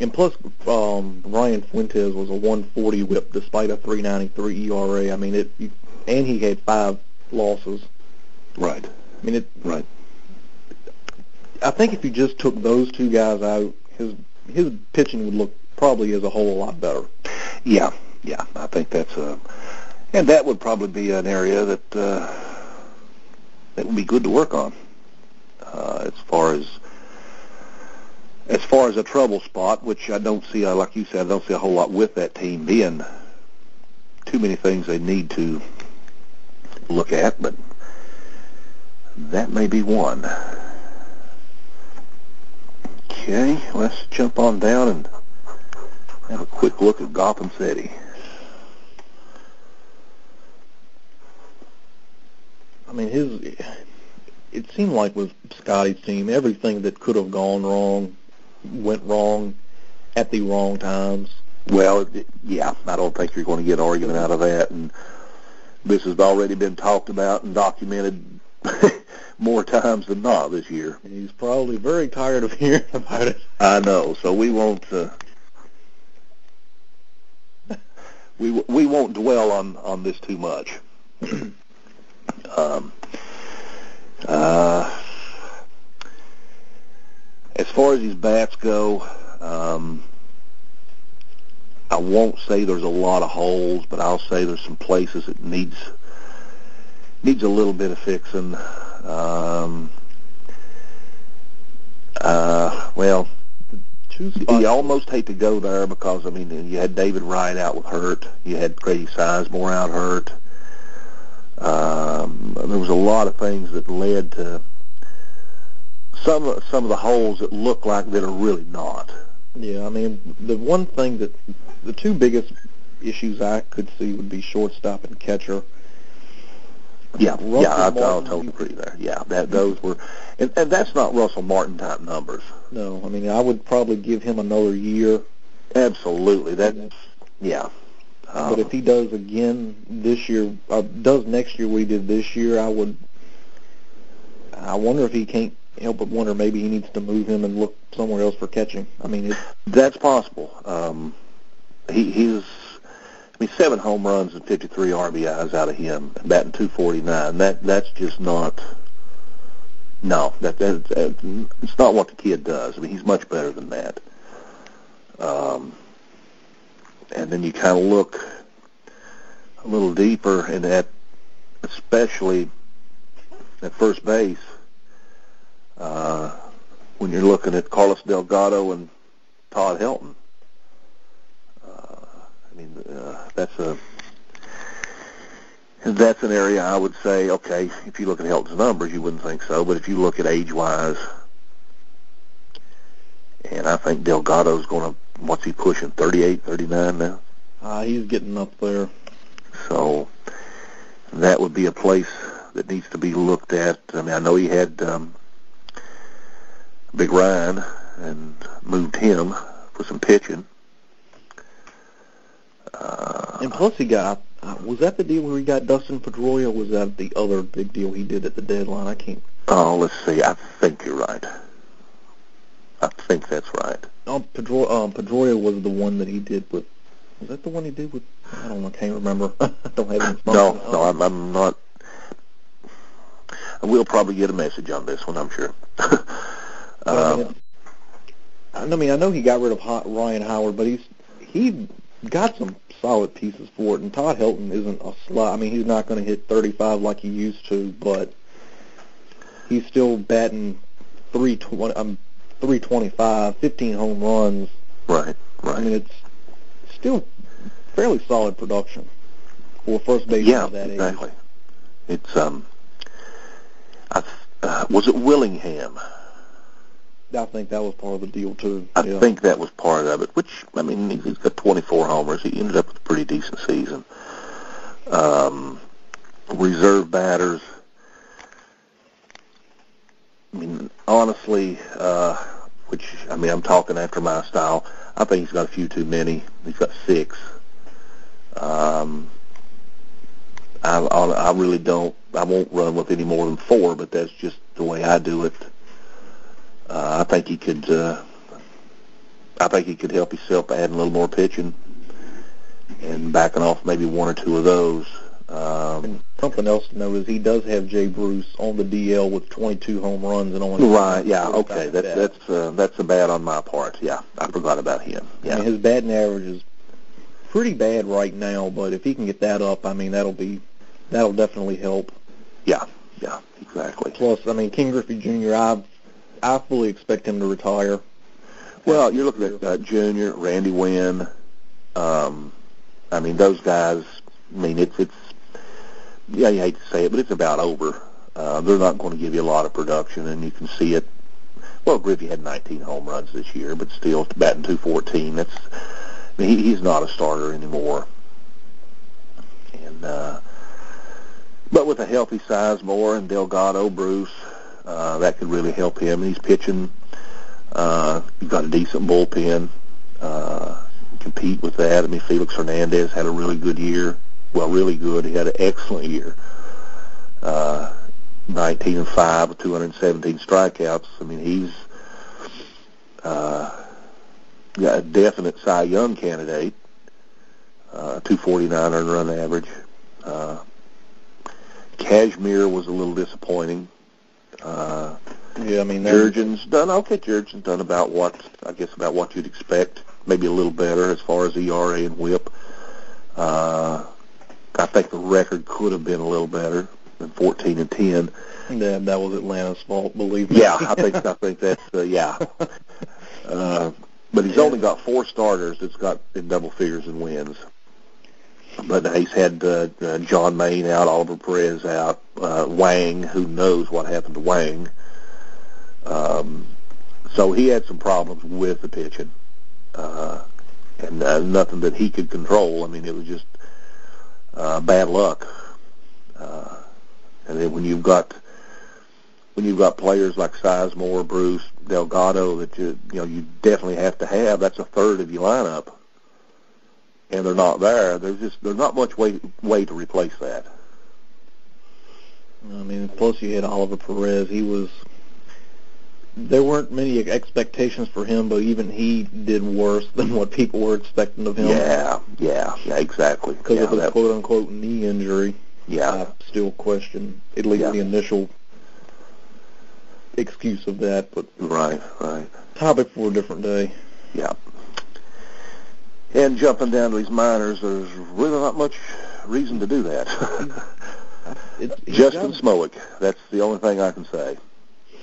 and plus um Brian Fuentes was a 140 whip despite a 393 ERA. I mean it, you, and he had five losses. right, I mean it. right. I think if you just took those two guys out, his his pitching would look probably as a whole a lot better. Yeah, yeah. I think that's a, and that would probably be an area that uh, that would be good to work on. Uh, as far as as far as a trouble spot, which I don't see, uh, like you said, I don't see a whole lot with that team being too many things they need to look at, but that may be one. Okay, let's jump on down and have a quick look at Gotham City. I mean, his. It seemed like with Scotty's team, everything that could have gone wrong went wrong at the wrong times. Well, it- yeah, I don't think you're going to get an argument out of that, and this has already been talked about and documented more times than not this year. And he's probably very tired of hearing about it. I know, so we won't uh, we we won't dwell on on this too much. um, uh, as far as these bats go, um, I won't say there's a lot of holes, but I'll say there's some places it needs needs a little bit of fixing. Um, uh, well, you almost hate to go there because I mean you had David Wright out with hurt, you had Grady Sizemore out hurt. Um, there was a lot of things that led to some of, some of the holes that look like that are really not. Yeah, I mean the one thing that the two biggest issues I could see would be shortstop and catcher. Yeah, Russell yeah, I, I'll totally agree there. Yeah, that those were, and, and that's not Russell Martin type numbers. No, I mean I would probably give him another year. Absolutely, that's yeah. Um, But if he does again this year, or does next year what he did this year, I would. I wonder if he can't help but wonder maybe he needs to move him and look somewhere else for catching. I mean, it, That's possible. Um, he he's I mean seven home runs and 53 RBIs out of him, batting 249. That that's just not. No, that, that that it's not what the kid does. I mean, he's much better than that. Um, and then you kind of look a little deeper, and that especially at first base, uh, when you're looking at Carlos Delgado and Todd Helton. Uh, I mean, uh, that's a that's an area I would say, okay, if you look at Helton's numbers, you wouldn't think so, but if you look at age-wise, and I think Delgado's going to, what's he pushing, 38, 39 now? uh, he's getting up there. So that would be a place that needs to be looked at. I mean, I know he had um, Big Ryan and moved him for some pitching. Uh, And plus, he got uh, was that the deal where he got Dustin Pedroia? Or was that the other big deal he did at the deadline? I can't. oh, let's see. I think you're right. I think that's right. Oh, Pedro, um, Pedroia was the one that he did with. Was that the one he did with? I don't know. I can't remember. I don't have it No, me. no, I'm, I'm not. We'll probably get a message on this one, I'm sure. Um, mean, I mean, I know he got rid of Ryan Howard, but he's he got some solid pieces for it. And Todd Helton isn't a slot. I mean, he's not going to hit 35 like he used to, but he's still batting 320. Um, 325, 15 home runs. right, right. I mean, it's still fairly solid production for a first baseman yeah, of that age. Yeah, exactly. It's um, I uh, was it Willingham? I think that was part of the deal too. I yeah. think that was part of it. Which I mean, he's got 24 homers. He ended up with a pretty decent season. Um, reserve batters. I mean, honestly, uh, which I mean, I'm talking after my style. I think he's got a few too many. He's got six. Um, I, I, I really don't. I won't run with any more than four, but that's just the way I do it. Uh, I think he could. Uh, I think he could help himself by adding a little more pitching and backing off maybe one or two of those. Um, something else to note is he does have Jay Bruce on the DL with 22 home runs and only right? Yeah. Okay. That's That's that's uh, that's a bad on my part. Yeah, I forgot about him. I Yeah. mean, his batting average is pretty bad right now, but if he can get that up, I mean, that'll be that'll definitely help. Yeah. Yeah. Exactly. Plus, I mean, Ken Griffey Jr. I I fully expect him to retire. Well, you're looking at uh, Junior, Randy Winn. Um, I mean, those guys. I mean, it's it's. Yeah, you hate to say it, but it's about over. Uh, they're not going to give you a lot of production, and you can see it. Well, Griffey had 19 home runs this year, but still batting 214. That's. I mean, he, he's not a starter anymore. And uh, but with a healthy Sizemore and Delgado, Bruce, uh, that could really help him. He's pitching. Uh, you've got a decent bullpen. Uh, compete with that. I mean, Felix Hernandez had a really good year. Well, really good. He had an excellent year. Uh, 19 and 5 with 217 strikeouts. I mean, he's uh, got a definite Cy Young candidate. Uh, 249 earned run average. Uh, Kazmir was a little disappointing. Uh, Yeah, I mean, Jurrjens done okay. Jurrjens done about what I guess about what you'd expect. Maybe a little better as far as ERA and WHIP. Uh, I think the record could have been a little better than 14 and 10. that that was Atlanta's fault. Believe me. Yeah, I think I think that's uh, yeah. Uh, but he's only got four starters that's got in double figures in wins. But he's had uh, uh, John Maine out, Oliver Perez out, uh, Wang, who knows what happened to Wang. Um, so he had some problems with the pitching, uh, and uh, nothing that he could control. I mean, it was just uh, bad luck. Uh, and then when you've got when you've got players like Sizemore, Bruce, Delgado that you you know you definitely have to have. That's a third of your lineup, and they're not there. There's just there's not much way way to replace that. I mean, plus you had Oliver Perez. He was there weren't many expectations for him, but even he did worse than what people were expecting of him. Yeah, yeah, yeah, exactly. Because yeah, of his quote unquote knee injury. Yeah, I still question at least Yeah. the initial excuse of that, but right, right. topic for a different day. Yeah. And jumping down to these minors, there's really not much reason to do that. Justin Smoak, that's the only thing I can say.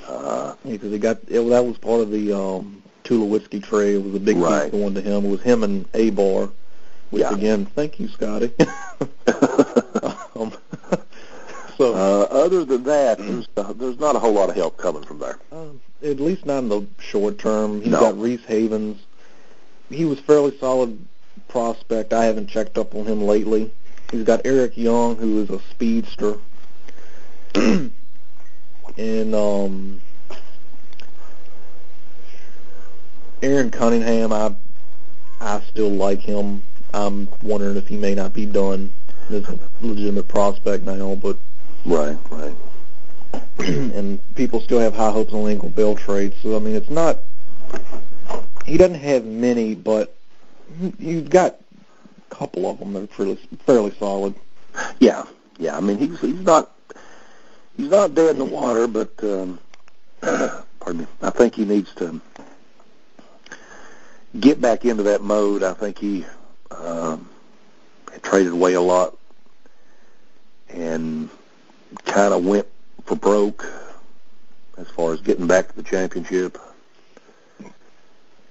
Uh, because he got it, that was part of the um, whiskey trade. It was a big Right. piece going to him. It was him and Abar, which Yeah. again, thank you, Scotty. um, so uh, other than that, there's, uh, there's not a whole lot of help coming from there. Um, at least not in the short term. He's No. got Reese Havens. He was fairly solid prospect. I haven't checked up on him lately. He's got Eric Young, who is a speedster. and um, Aaron Cunningham, I I still like him. I'm wondering if he may not be done as a legitimate prospect now, but Right, right. and people still have high hopes on Lincoln Bell trade. So I mean, it's not. He doesn't have many, but you've got a couple of them that are fairly fairly solid. Yeah, yeah. I mean, he's he's not he's not dead in the water, but um, pardon me. I think he needs to get back into that mode. I think he um, traded away a lot and kind of went for broke as far as getting back to the championship.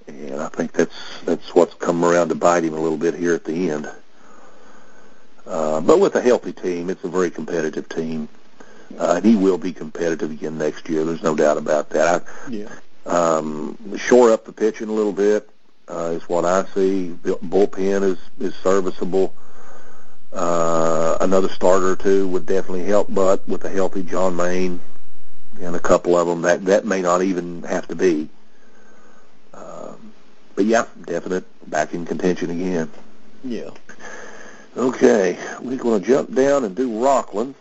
And I think that's that's what's come around to bite him a little bit here at the end. Uh, but with a healthy team, it's a very competitive team. Uh, and he will be competitive again next year. There's no doubt about that. Yeah. Um, shore up the pitching a little bit uh, is what I see. Bullpen is is serviceable. Uh, another starter or two would definitely help, but with a healthy John Maine and a couple of them, that that may not even have to be. Um, but yeah, definite back in contention again. Yeah. Okay, we're going to jump down and do Rockland,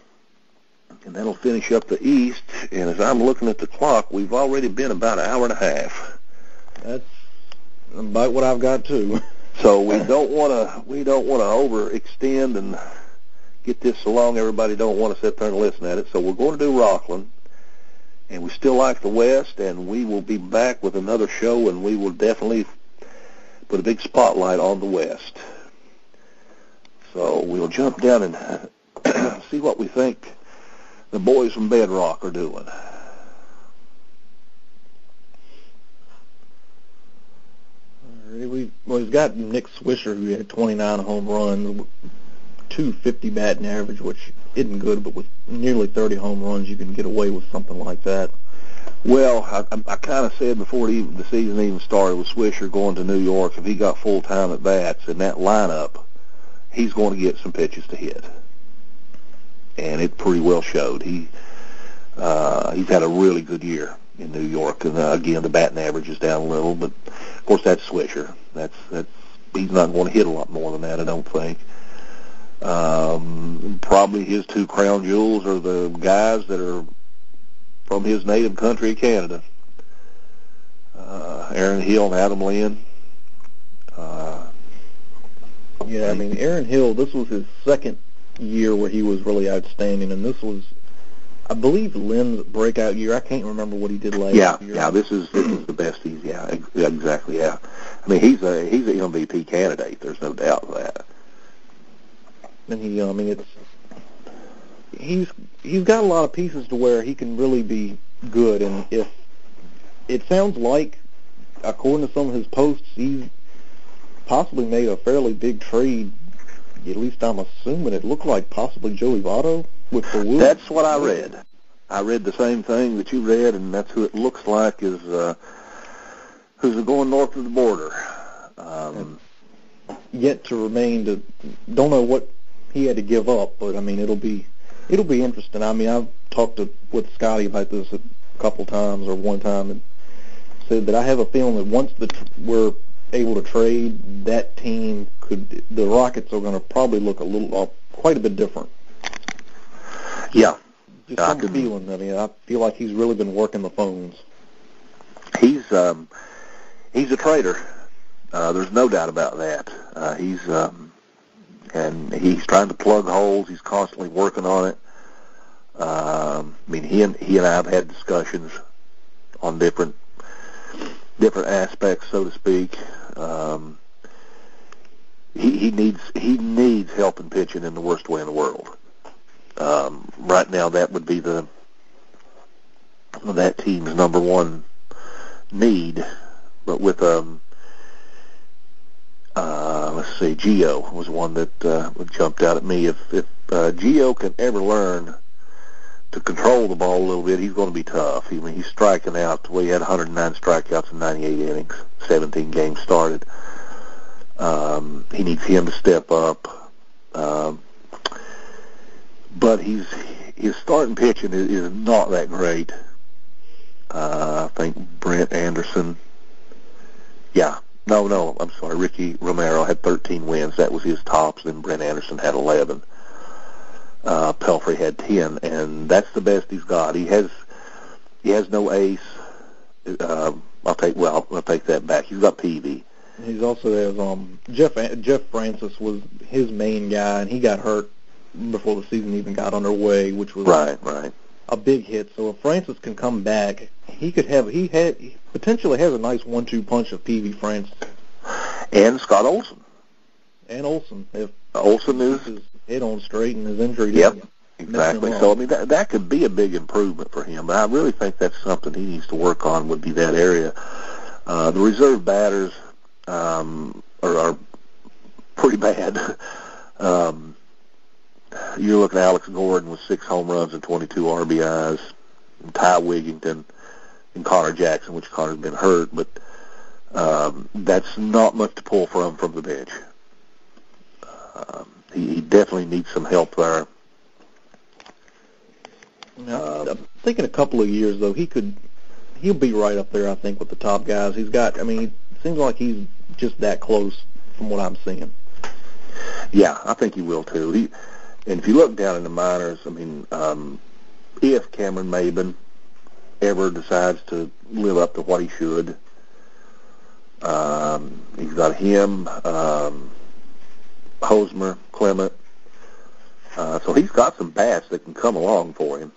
and that'll finish up the East. And as I'm looking at the clock, we've already been about an hour and a half. That's about what I've got too. So we don't want to we don't want to overextend and get this so long everybody don't want to sit there and listen at it. So we're going to do Rockland, and we still like the West, and we will be back with another show, and we will definitely put a big spotlight on the West. So we'll jump down and see what we think the boys from Bedrock are doing. We we've got Nick Swisher who had 29 home runs, 250 batting average, which isn't good, but with nearly 30 home runs, you can get away with something like that. Well, I, I, kind of said before even, the season even started with Swisher going to New York, if he got full time at bats in that lineup, he's going to get some pitches to hit, and it pretty well showed. He uh, he's had a really good year in New York, and uh, again the batting average is down a little, but of course that's Swisher. That's that's he's not going to hit a lot more than that, I don't think. Um, probably his two crown jewels are the guys that are from his native country Canada. Uh, Aaron Hill and Adam Lind. Uh, Yeah, I mean, Aaron Hill, this was his second year where he was really outstanding, and this was, I believe, Lind's breakout year. I can't remember what he did last yeah, year. yeah. This is this is the best he's. Yeah, yeah, exactly. Yeah. I mean, he's a he's an MVP candidate. There's no doubt of that. And he, I mean, it's he's he's got a lot of pieces to where he can really be good. And if it sounds like, according to some of his posts, he's possibly made a fairly big trade. At least I'm assuming it looked like possibly Joey Votto with the Wolves. That's what I read. I, read the same thing that you read, and that's who it looks like is uh, who's going north of the border. Um, Yet to remain to don't know what he had to give up, but I mean it'll be it'll be interesting. I mean I've talked to with Scotty about this a couple times or one time, and said that I have a feeling that once the tr- we're able to trade, that team could the Rockets are going to probably look a little uh, quite a bit different. yeah, Just I some can- feeling. I mean, I feel like he's really been working the phones. he's um, he's a trader. Uh, there's no doubt about that. Uh, he's um, and he's trying to plug holes. He's constantly working on it. Um, I mean, he and he and I have had discussions on different different aspects, so to speak. Um, he, he needs he needs help in pitching in the worst way in the world. Um, right now, that would be the that team's number one need. But with um, uh, let's see, Geo was one that uh, jumped out at me. If if uh, Geo can ever learn to control the ball a little bit, he's going to be tough. I mean, he's striking out. He had 109 strikeouts in 98 innings, 17 games started. Um, he needs him to step up. Um, but he's his starting pitching is, is not that great. Uh, I think Brett Anderson. Yeah, no, no, I'm sorry. Ricky Romero had 13 wins. That was his tops. Then Brett Anderson had 11. Uh, Pelfrey had 10, and that's the best he's got. He has he has no ace. Uh, I'll take well, I'll take that back. He's got PV. He's also has um Jeff Jeff Francis was his main guy, and he got hurt before the season even got underway, which was Right, right. a big hit. So if Francis can come back, he could have he had he potentially has a nice one-two punch of PV Francis And Scott Olsen. and Olsen if Olson is his head on straight and his injury. Yep. Exactly. So I mean that that could be a big improvement for him, but I really think that's something he needs to work on. Would be that area. Uh, the reserve batters um, are, are pretty bad. um, you're looking at Alex Gordon with six home runs and 22 RBIs, and Ty Wigginton and Conor Jackson, which Connor's been hurt, but um, that's not much to pull from from the bench. Um, he, he definitely needs some help there. Now, I'm thinking a couple of years though, he could he'll be right up there. I think with the top guys. He's got. I mean, it seems like he's just that close from what I'm seeing. Yeah, I think he will too. He, and if you look down in the minors, I mean, um, if Cameron Maybin ever decides to live up to what he should, um, he's got him, um, Hosmer, Clement. Uh, so he's got some bats that can come along for him.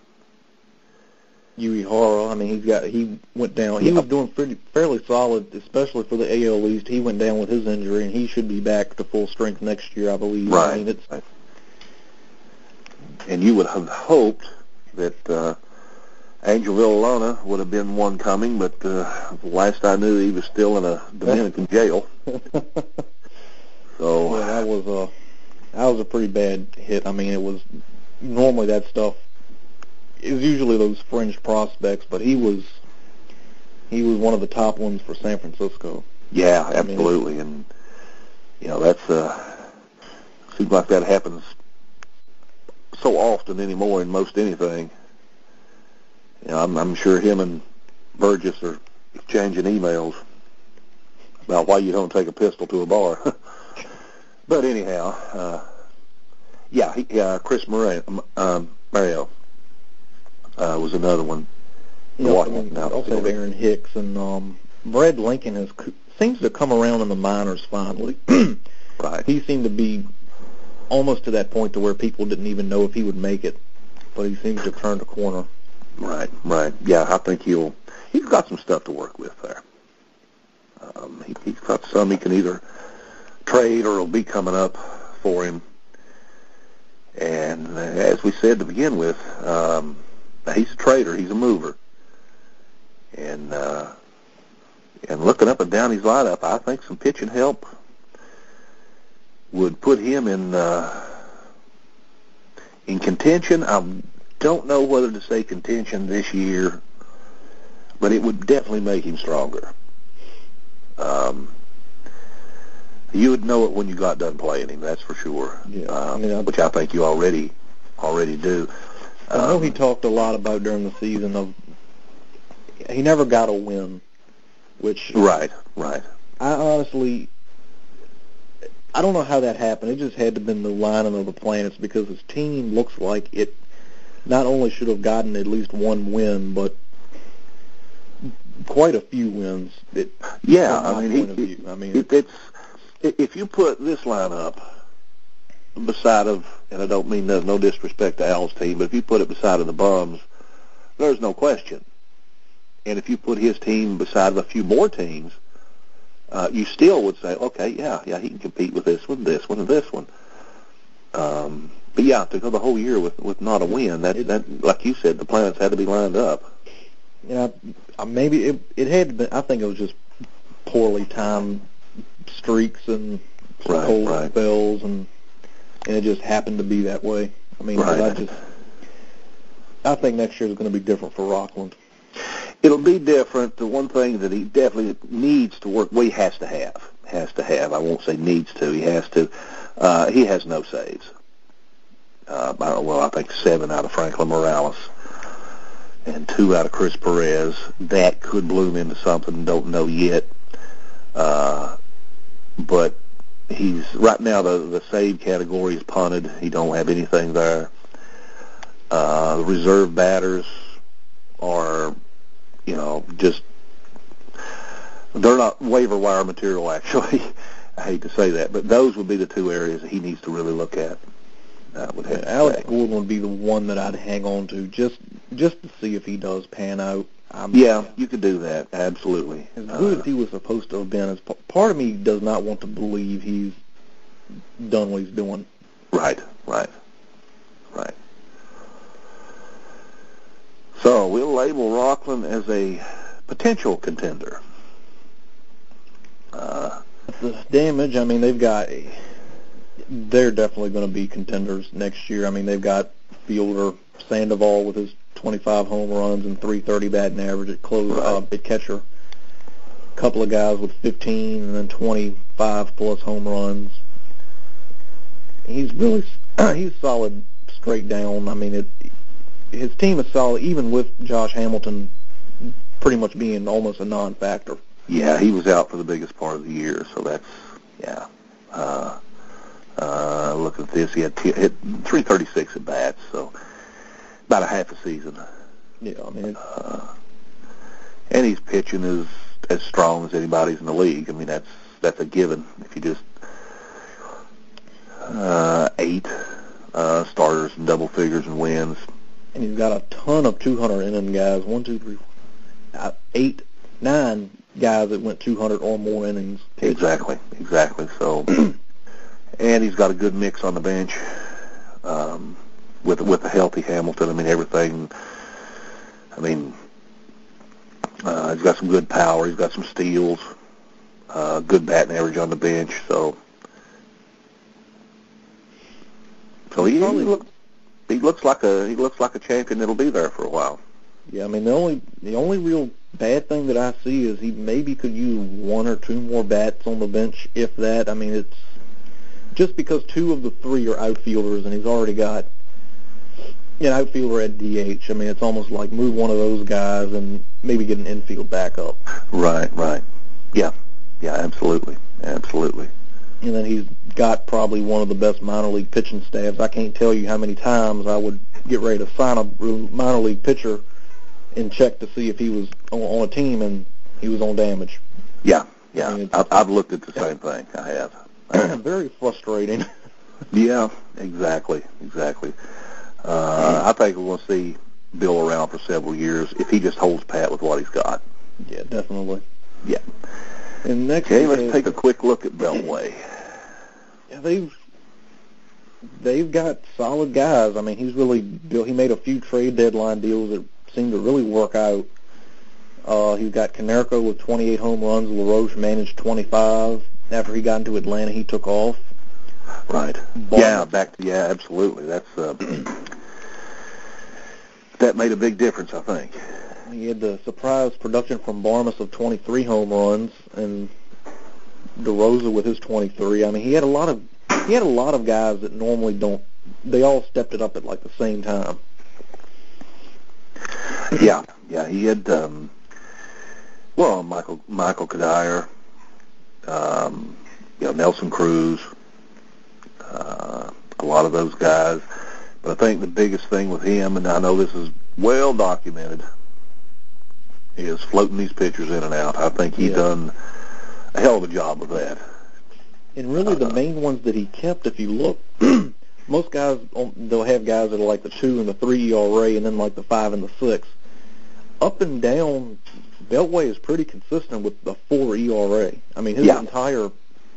Uehara. I mean, he's got he went down. He Yeah. was doing pretty fairly solid, especially for the AL East. He went down with his injury, and he should be back to full strength next year, I believe. I mean, it's Right. And you would have hoped that uh, Angel Villalona would have been one coming, but uh, last I knew he was still in a Dominican jail. So yeah, that was a that was a pretty bad hit. I mean, it was normally that stuff is usually those fringe prospects, but he was he was one of the top ones for San Francisco. yeah, I mean- absolutely, and you know that's uh, seems like that happens so often anymore in most anything. You know, I'm, I'm sure him and Burress are exchanging emails about why you don't take a pistol to a bar. but anyhow, uh, yeah, he, uh, Chris Marrero, um, Mario uh, was another one. You know, I mean, also Aaron Hicks and um, Brad Lincoln has seems to come around in the minors finally. Right. he seemed to be almost to that point to where people didn't even know if he would make it, but he seems to have turned a corner. Right, right. Yeah, I think he'll. He's got some stuff to work with there. Um, he, he's got some he can either trade or it'll be coming up for him. And as we said to begin with, um, he's a trader. He's a mover. And uh, and looking up and down his lineup, I think some pitching help would put him in uh, in contention. I'm don't know whether to say contention this year, but it would definitely make him stronger. Um, you would know it when you got done playing him. That's for sure. Yeah, um, mean, I- which I think you already already do. I know Um, he talked a lot about during the season of he never got a win, which Right, right. I honestly I don't know how that happened. It just had to have been the lining of the planets because his team looks like it not only should have gotten at least one win, but quite a few wins. It, Yeah, I mean, point of he. I mean, it, it's if you put this lineup beside of, and I don't mean there's no disrespect to Al's team, but if you put it beside of the Bums, there's no question. And if you put his team beside of a few more teams, uh, you still would say, okay, yeah, yeah, he can compete with this one, this one, and this one. Um, but yeah, to go the whole year with with not a win, that that like you said, the planets had to be lined up. I- maybe it it had been. I think it was just poorly timed streaks and Right, cold right. spells, and and it just happened to be that way. I mean, 'cause I just I think next year is going to be different for Rockland. It'll be different. The one thing that he definitely needs to work, well, he has to have, has to have. I won't say needs to. He has to. Uh, he has no saves. Uh, I- well, I think seven out of Franklin Morales and two out of Chris Perez. That could bloom into something. Don't know yet. Uh, but he's right now the the save category is punted. He don't have anything there. Uh, the reserve batters are you know, just they're not waiver wire material. Actually, I hate to say that, but those would be the two areas that he needs to really look at. I would have Alex. Gordon would be the one that I'd hang on to just just to see if he does pan out. I'm, Yeah, you could do that. Absolutely. As good Uh, as he was supposed to have been, as part of me does not want to believe he's done what he's doing. right, right, right. So we'll label Rockland as a potential contender. Uh, The damage, I mean, they've got, they're definitely going to be contenders next year. I mean, they've got fielder Sandoval with his 25 home runs and 330 batting average at close, uh, Right. at catcher. A couple of guys with 15 and then 25 plus home runs. He's really, he's solid straight down. I mean, it, his team is solid, even with Josh Hamilton pretty much being almost a non-factor. Yeah, he was out for the biggest part of the year, so that's yeah. Uh, uh, look at this, he had t- hit 336 at bats, so about a half a season. Yeah, I mean, Uh, and he's pitching as as strong as anybody's in the league. I mean, that's that's a given. If you just uh, eight uh, starters and double figures and wins. and he's got a ton of 200 inning guys. One, two, three, uh, eight, nine guys that went 200 or more innings. Exactly, exactly. So, and he's got a good mix on the bench um, with with a healthy Hamilton. I mean, everything. I mean, uh, he's got some good power. He's got some steals. Uh, good batting average on the bench. So, so he, he looks he looks like a he looks like a champion that'll be there for a while. Yeah, I mean the only the only real bad thing that I see is he maybe could use one or two more bats on the bench, if that. I mean it's just because two of the three are outfielders and he's already got an outfielder at DH. I mean it's almost like move one of those guys and maybe get an infield backup. Right, right. Yeah, yeah, absolutely, absolutely. And then he's got probably one of the best minor league pitching staffs. I can't tell you how many times I would get ready to sign a minor league pitcher and check to see if he was on, on a team and he was on damage. Yeah, I yeah. mean, I've, I've looked at the same thing. I have. Very frustrating. yeah, exactly, exactly. Uh, I think we're going to see Bill around for several years if he just holds pat with what he's got. yeah, definitely. Yeah. And next, Okay, let's take a quick look at Beltway. yeah, they've they've got solid guys. I mean, he's really Bill. He made a few trade deadline deals that seemed to really work out. Uh, he's got Konerko with 28 home runs. LaRoche managed 25. After he got into Atlanta, he took off. Right. Barmes- Yeah, back to yeah, absolutely. That's uh, that made a big difference, I think. He had the surprise production from Barmes of 23 home runs, and DeRosa with his 23. I mean, he had a lot of he had a lot of guys that normally don't. They all stepped it up at like the same time. Yeah, yeah, he had. um Well, Michael Michael Cuddyer, um, you know, Nelson Cruz, uh, a lot of those guys. But I think the biggest thing with him, and I know this is well documented, is floating these pitchers in and out. I think he yeah. done a hell of a job with that. And really, the uh, main ones that he kept, if you look, most guys they'll have guys that are like the two and the three ERA, and then like the five and the six. Up and down, Beltway is pretty consistent with the four ERA. I mean, his yeah. entire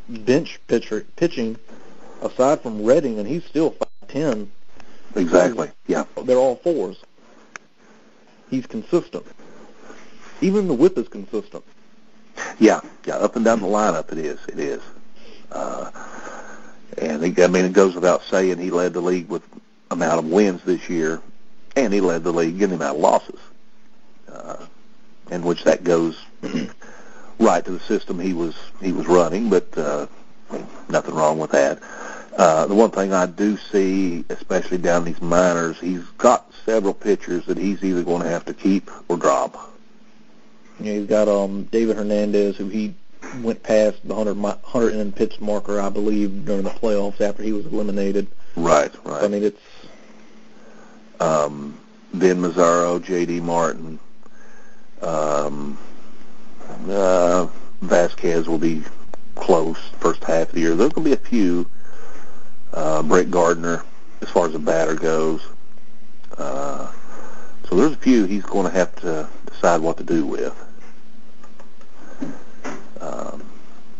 bench pitcher pitching, aside from Redding, and he's still five ten. Exactly. Yeah. They're all fours. He's consistent. Even the whip is consistent. Yeah, yeah, up and down the lineup it is. It is. Uh, and he, I mean, it goes without saying he led the league with amount of wins this year, and he led the league in the amount of losses. Uh, in which that goes right to the system he was he was running, but uh, nothing wrong with that. Uh, the one thing I do see, especially down these minors, he's got several pitchers that he's either going to have to keep or drop. Yeah, he's got um David Hernandez, who he went past the 100, 100 inning pitch marker, I believe, during the playoffs after he was eliminated. Right, right. I mean, it's um, Vin Mazzaro, J.D. Martin, um, uh, Vasquez will be close first half of the year. There's going to be a few. Uh, Brett Gardner, as far as the batter goes. Uh, so there's a few he's going to have to decide what to do with. Um,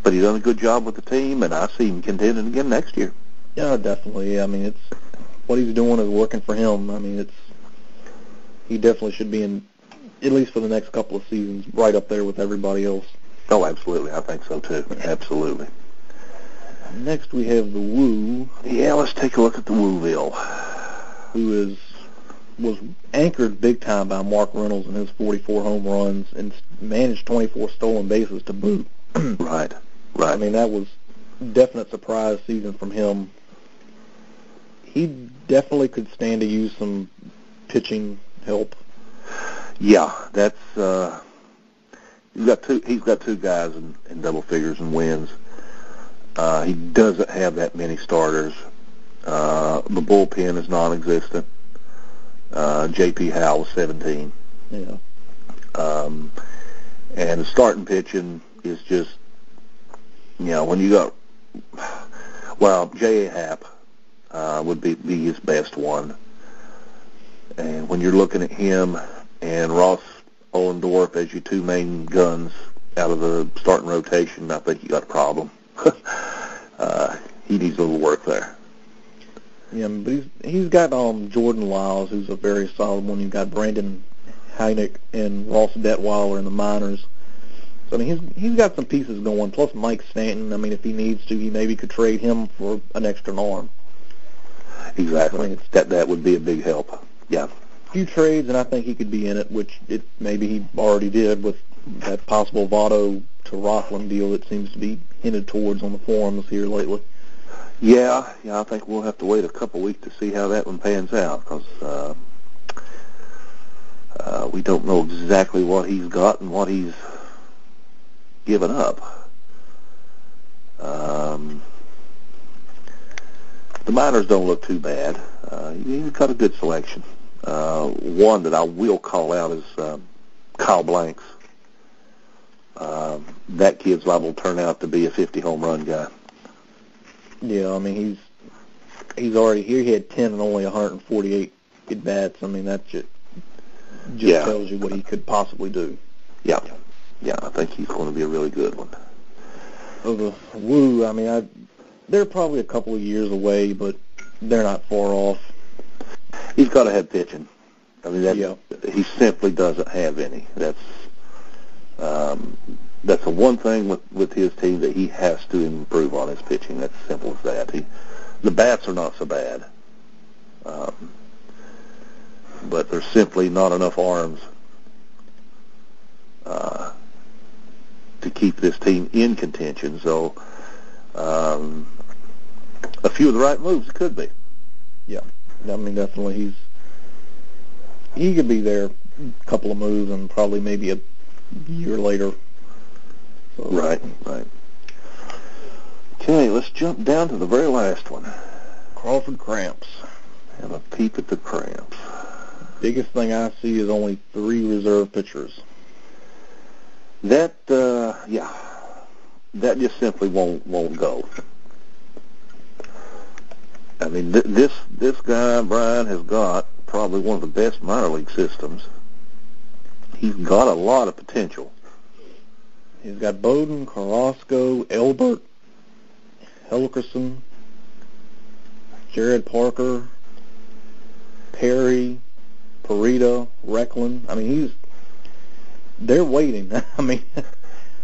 but he's done a good job with the team, and I see him contending again next year. Yeah, definitely. I mean, it's what he's doing is working for him. I mean, it's he definitely should be in at least for the next couple of seasons right up there with everybody else. Oh, absolutely. I think so too. Absolutely. Next we have the Woo. Yeah, let's take a look at the Wooville. Who is was anchored big time by Mark Reynolds and his 44 home runs and managed 24 stolen bases to boot. right, right. I mean, that was definite surprise season from him. He definitely could stand to use some pitching help. Yeah, that's uh he's got two he's got two guys in, in double figures and wins. Uh he doesn't have that many starters. Uh the bullpen is non existent. Uh, J.P. Howell was 17. Yeah. Um, and the starting pitching is just, you know, when you got, well, J.A. Happ uh, would be, be his best one. And when you're looking at him and Ross Ohlendorf as your two main guns out of the starting rotation, I think you got a problem. uh, he needs a little work there. Yeah, but he's he's got um Jordan Lyles, who's a very solid one. You've got Brandon Hynick and Ross Detwiler in the minors. So I mean, he's he's got some pieces going. Plus Mike Stanton. I mean, if he needs to, he maybe could trade him for an extra arm. Exactly. I mean, that that would be a big help. Yeah. Few trades, and I think he could be in it, which it maybe he already did with that possible Votto to Rockland deal that seems to be hinted towards on the forums here lately. Yeah, yeah, I think we'll have to wait a couple weeks to see how that one pans out because uh, uh, we don't know exactly what he's got and what he's given up. Um, the minors don't look too bad. Uh, he's got a good selection. Uh, one that I will call out is um, Kyle Blanks. Uh, that kid's liable to turn out to be a 50 home run guy. Yeah, I mean he's he's already here. He had ten and only 148 at bats. I mean that just just yeah. tells you what he could possibly do. Yeah, yeah, I think he's going to be a really good one. Of the Woo, I mean, I they're probably a couple of years away, but they're not far off. He's got to have pitching. I mean, that, yeah. he simply doesn't have any. That's um, that's the one thing with with his team that he has to improve on his pitching. That's simple as that. He, the bats are not so bad. Um, but there's simply not enough arms uh, to keep this team in contention. So um, a few of the right moves could be. Yeah, I mean definitely he's he could be there a couple of moves and probably maybe a year later. So, right, right. Okay, let's jump down to the very last one. Crawford Cramps. Have a peep at the Cramps. Biggest thing I see is only three reserve pitchers. That, uh, yeah, that just simply won't won't go. I mean, th- this this guy Brian has got probably one of the best minor league systems. He's got a lot of potential. He's got Bowden, Carrasco, Elbert, Hellickson, Jarrod Parker, Perry, Parita, Reckling. I mean, he's they're waiting. I mean,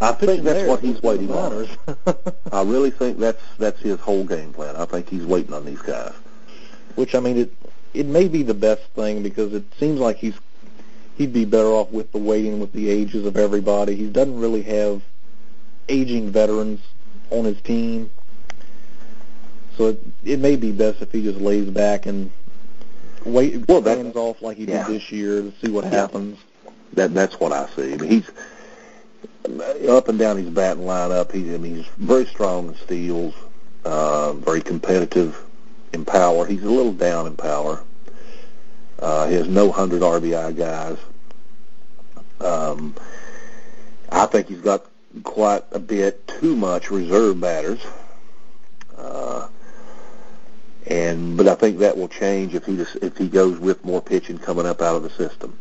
I think that's what he's waiting on. I really think that's that's his whole game plan. I think he's waiting on these guys. Which I mean, it it may be the best thing because it seems like he's he'd be better off with the waiting with the ages of everybody. He doesn't really have aging veterans on his team. So it, it may be best if he just lays back and wait well, stands off like he yeah. did this year to see what yeah. happens. That that's what I see. I mean, he's up and down his batting lineup. He's I mean, he's very strong in steals, uh, very competitive in power. He's a little down in power. Uh, he has no 100 RBI guys. Um, I think he's got quite a bit too much reserve batters. Uh, and but I think that will change if he just, if he goes with more pitching coming up out of the system.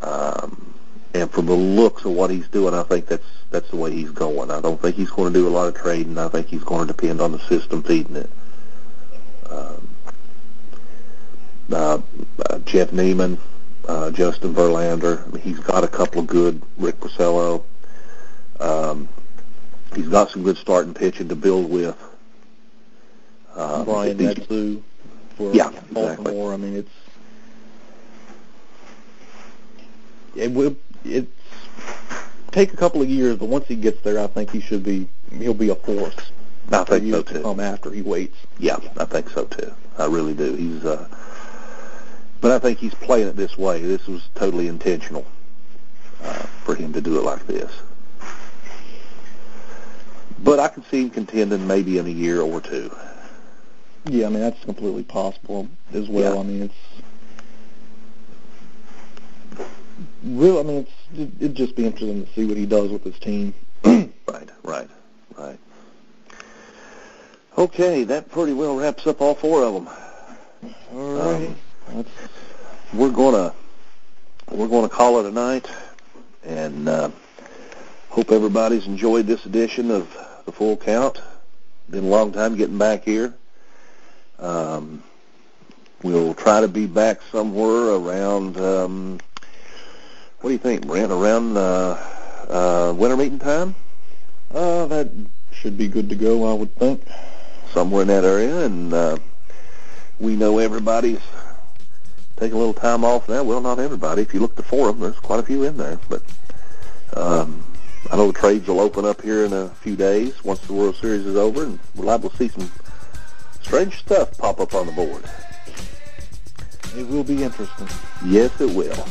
Um, and from the looks of what he's doing, I think that's that's the way he's going. I don't think he's going to do a lot of trading. I think he's going to depend on the system feeding it. Um, uh, uh, Jeff Niemann, uh, Justin Verlander. I mean, he's got a couple of good. Rick Porcello. Um, he's got some good starting pitching to build with. Um, Brian for yeah, Baltimore. Exactly. I mean, it's it will it take a couple of years, but once he gets there, I think he should be he'll be a force. I think so too. come after he waits. Yeah, I think so too. I really do. He's uh but I think he's playing it this way. This was totally intentional uh, for him to do it like this. But I can see him contending maybe in a year or two. Yeah, I mean that's completely possible as well. Yeah. I mean it's real. I mean it's it, it'd just be interesting to see what he does with his team. right, right, right. Okay, that pretty well wraps up all four of them. All right. Um, we're gonna we're gonna call it a night, and uh, hope everybody's enjoyed this edition of the Full Count. Been a long time getting back here. Um, we'll try to be back somewhere around. Um, what do you think, Brent? Around uh, uh, winter meeting time? Uh, that should be good to go, I would think. Somewhere in that area, and uh, we know everybody's taking a little time off now. Well, not everybody. If you look at the forum, there's quite a few in there. But um, I know the trades will open up here in a few days once the World Series is over, and we're liable to see some strange stuff pop up on the board. It will be interesting. Yes, it will.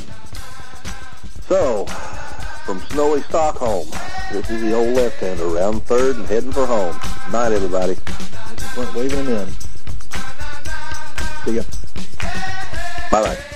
So, from snowy Stockholm, this is the old left-hander, round third and heading for home. Night, everybody. Clint waving him in. See ya. Bye-bye.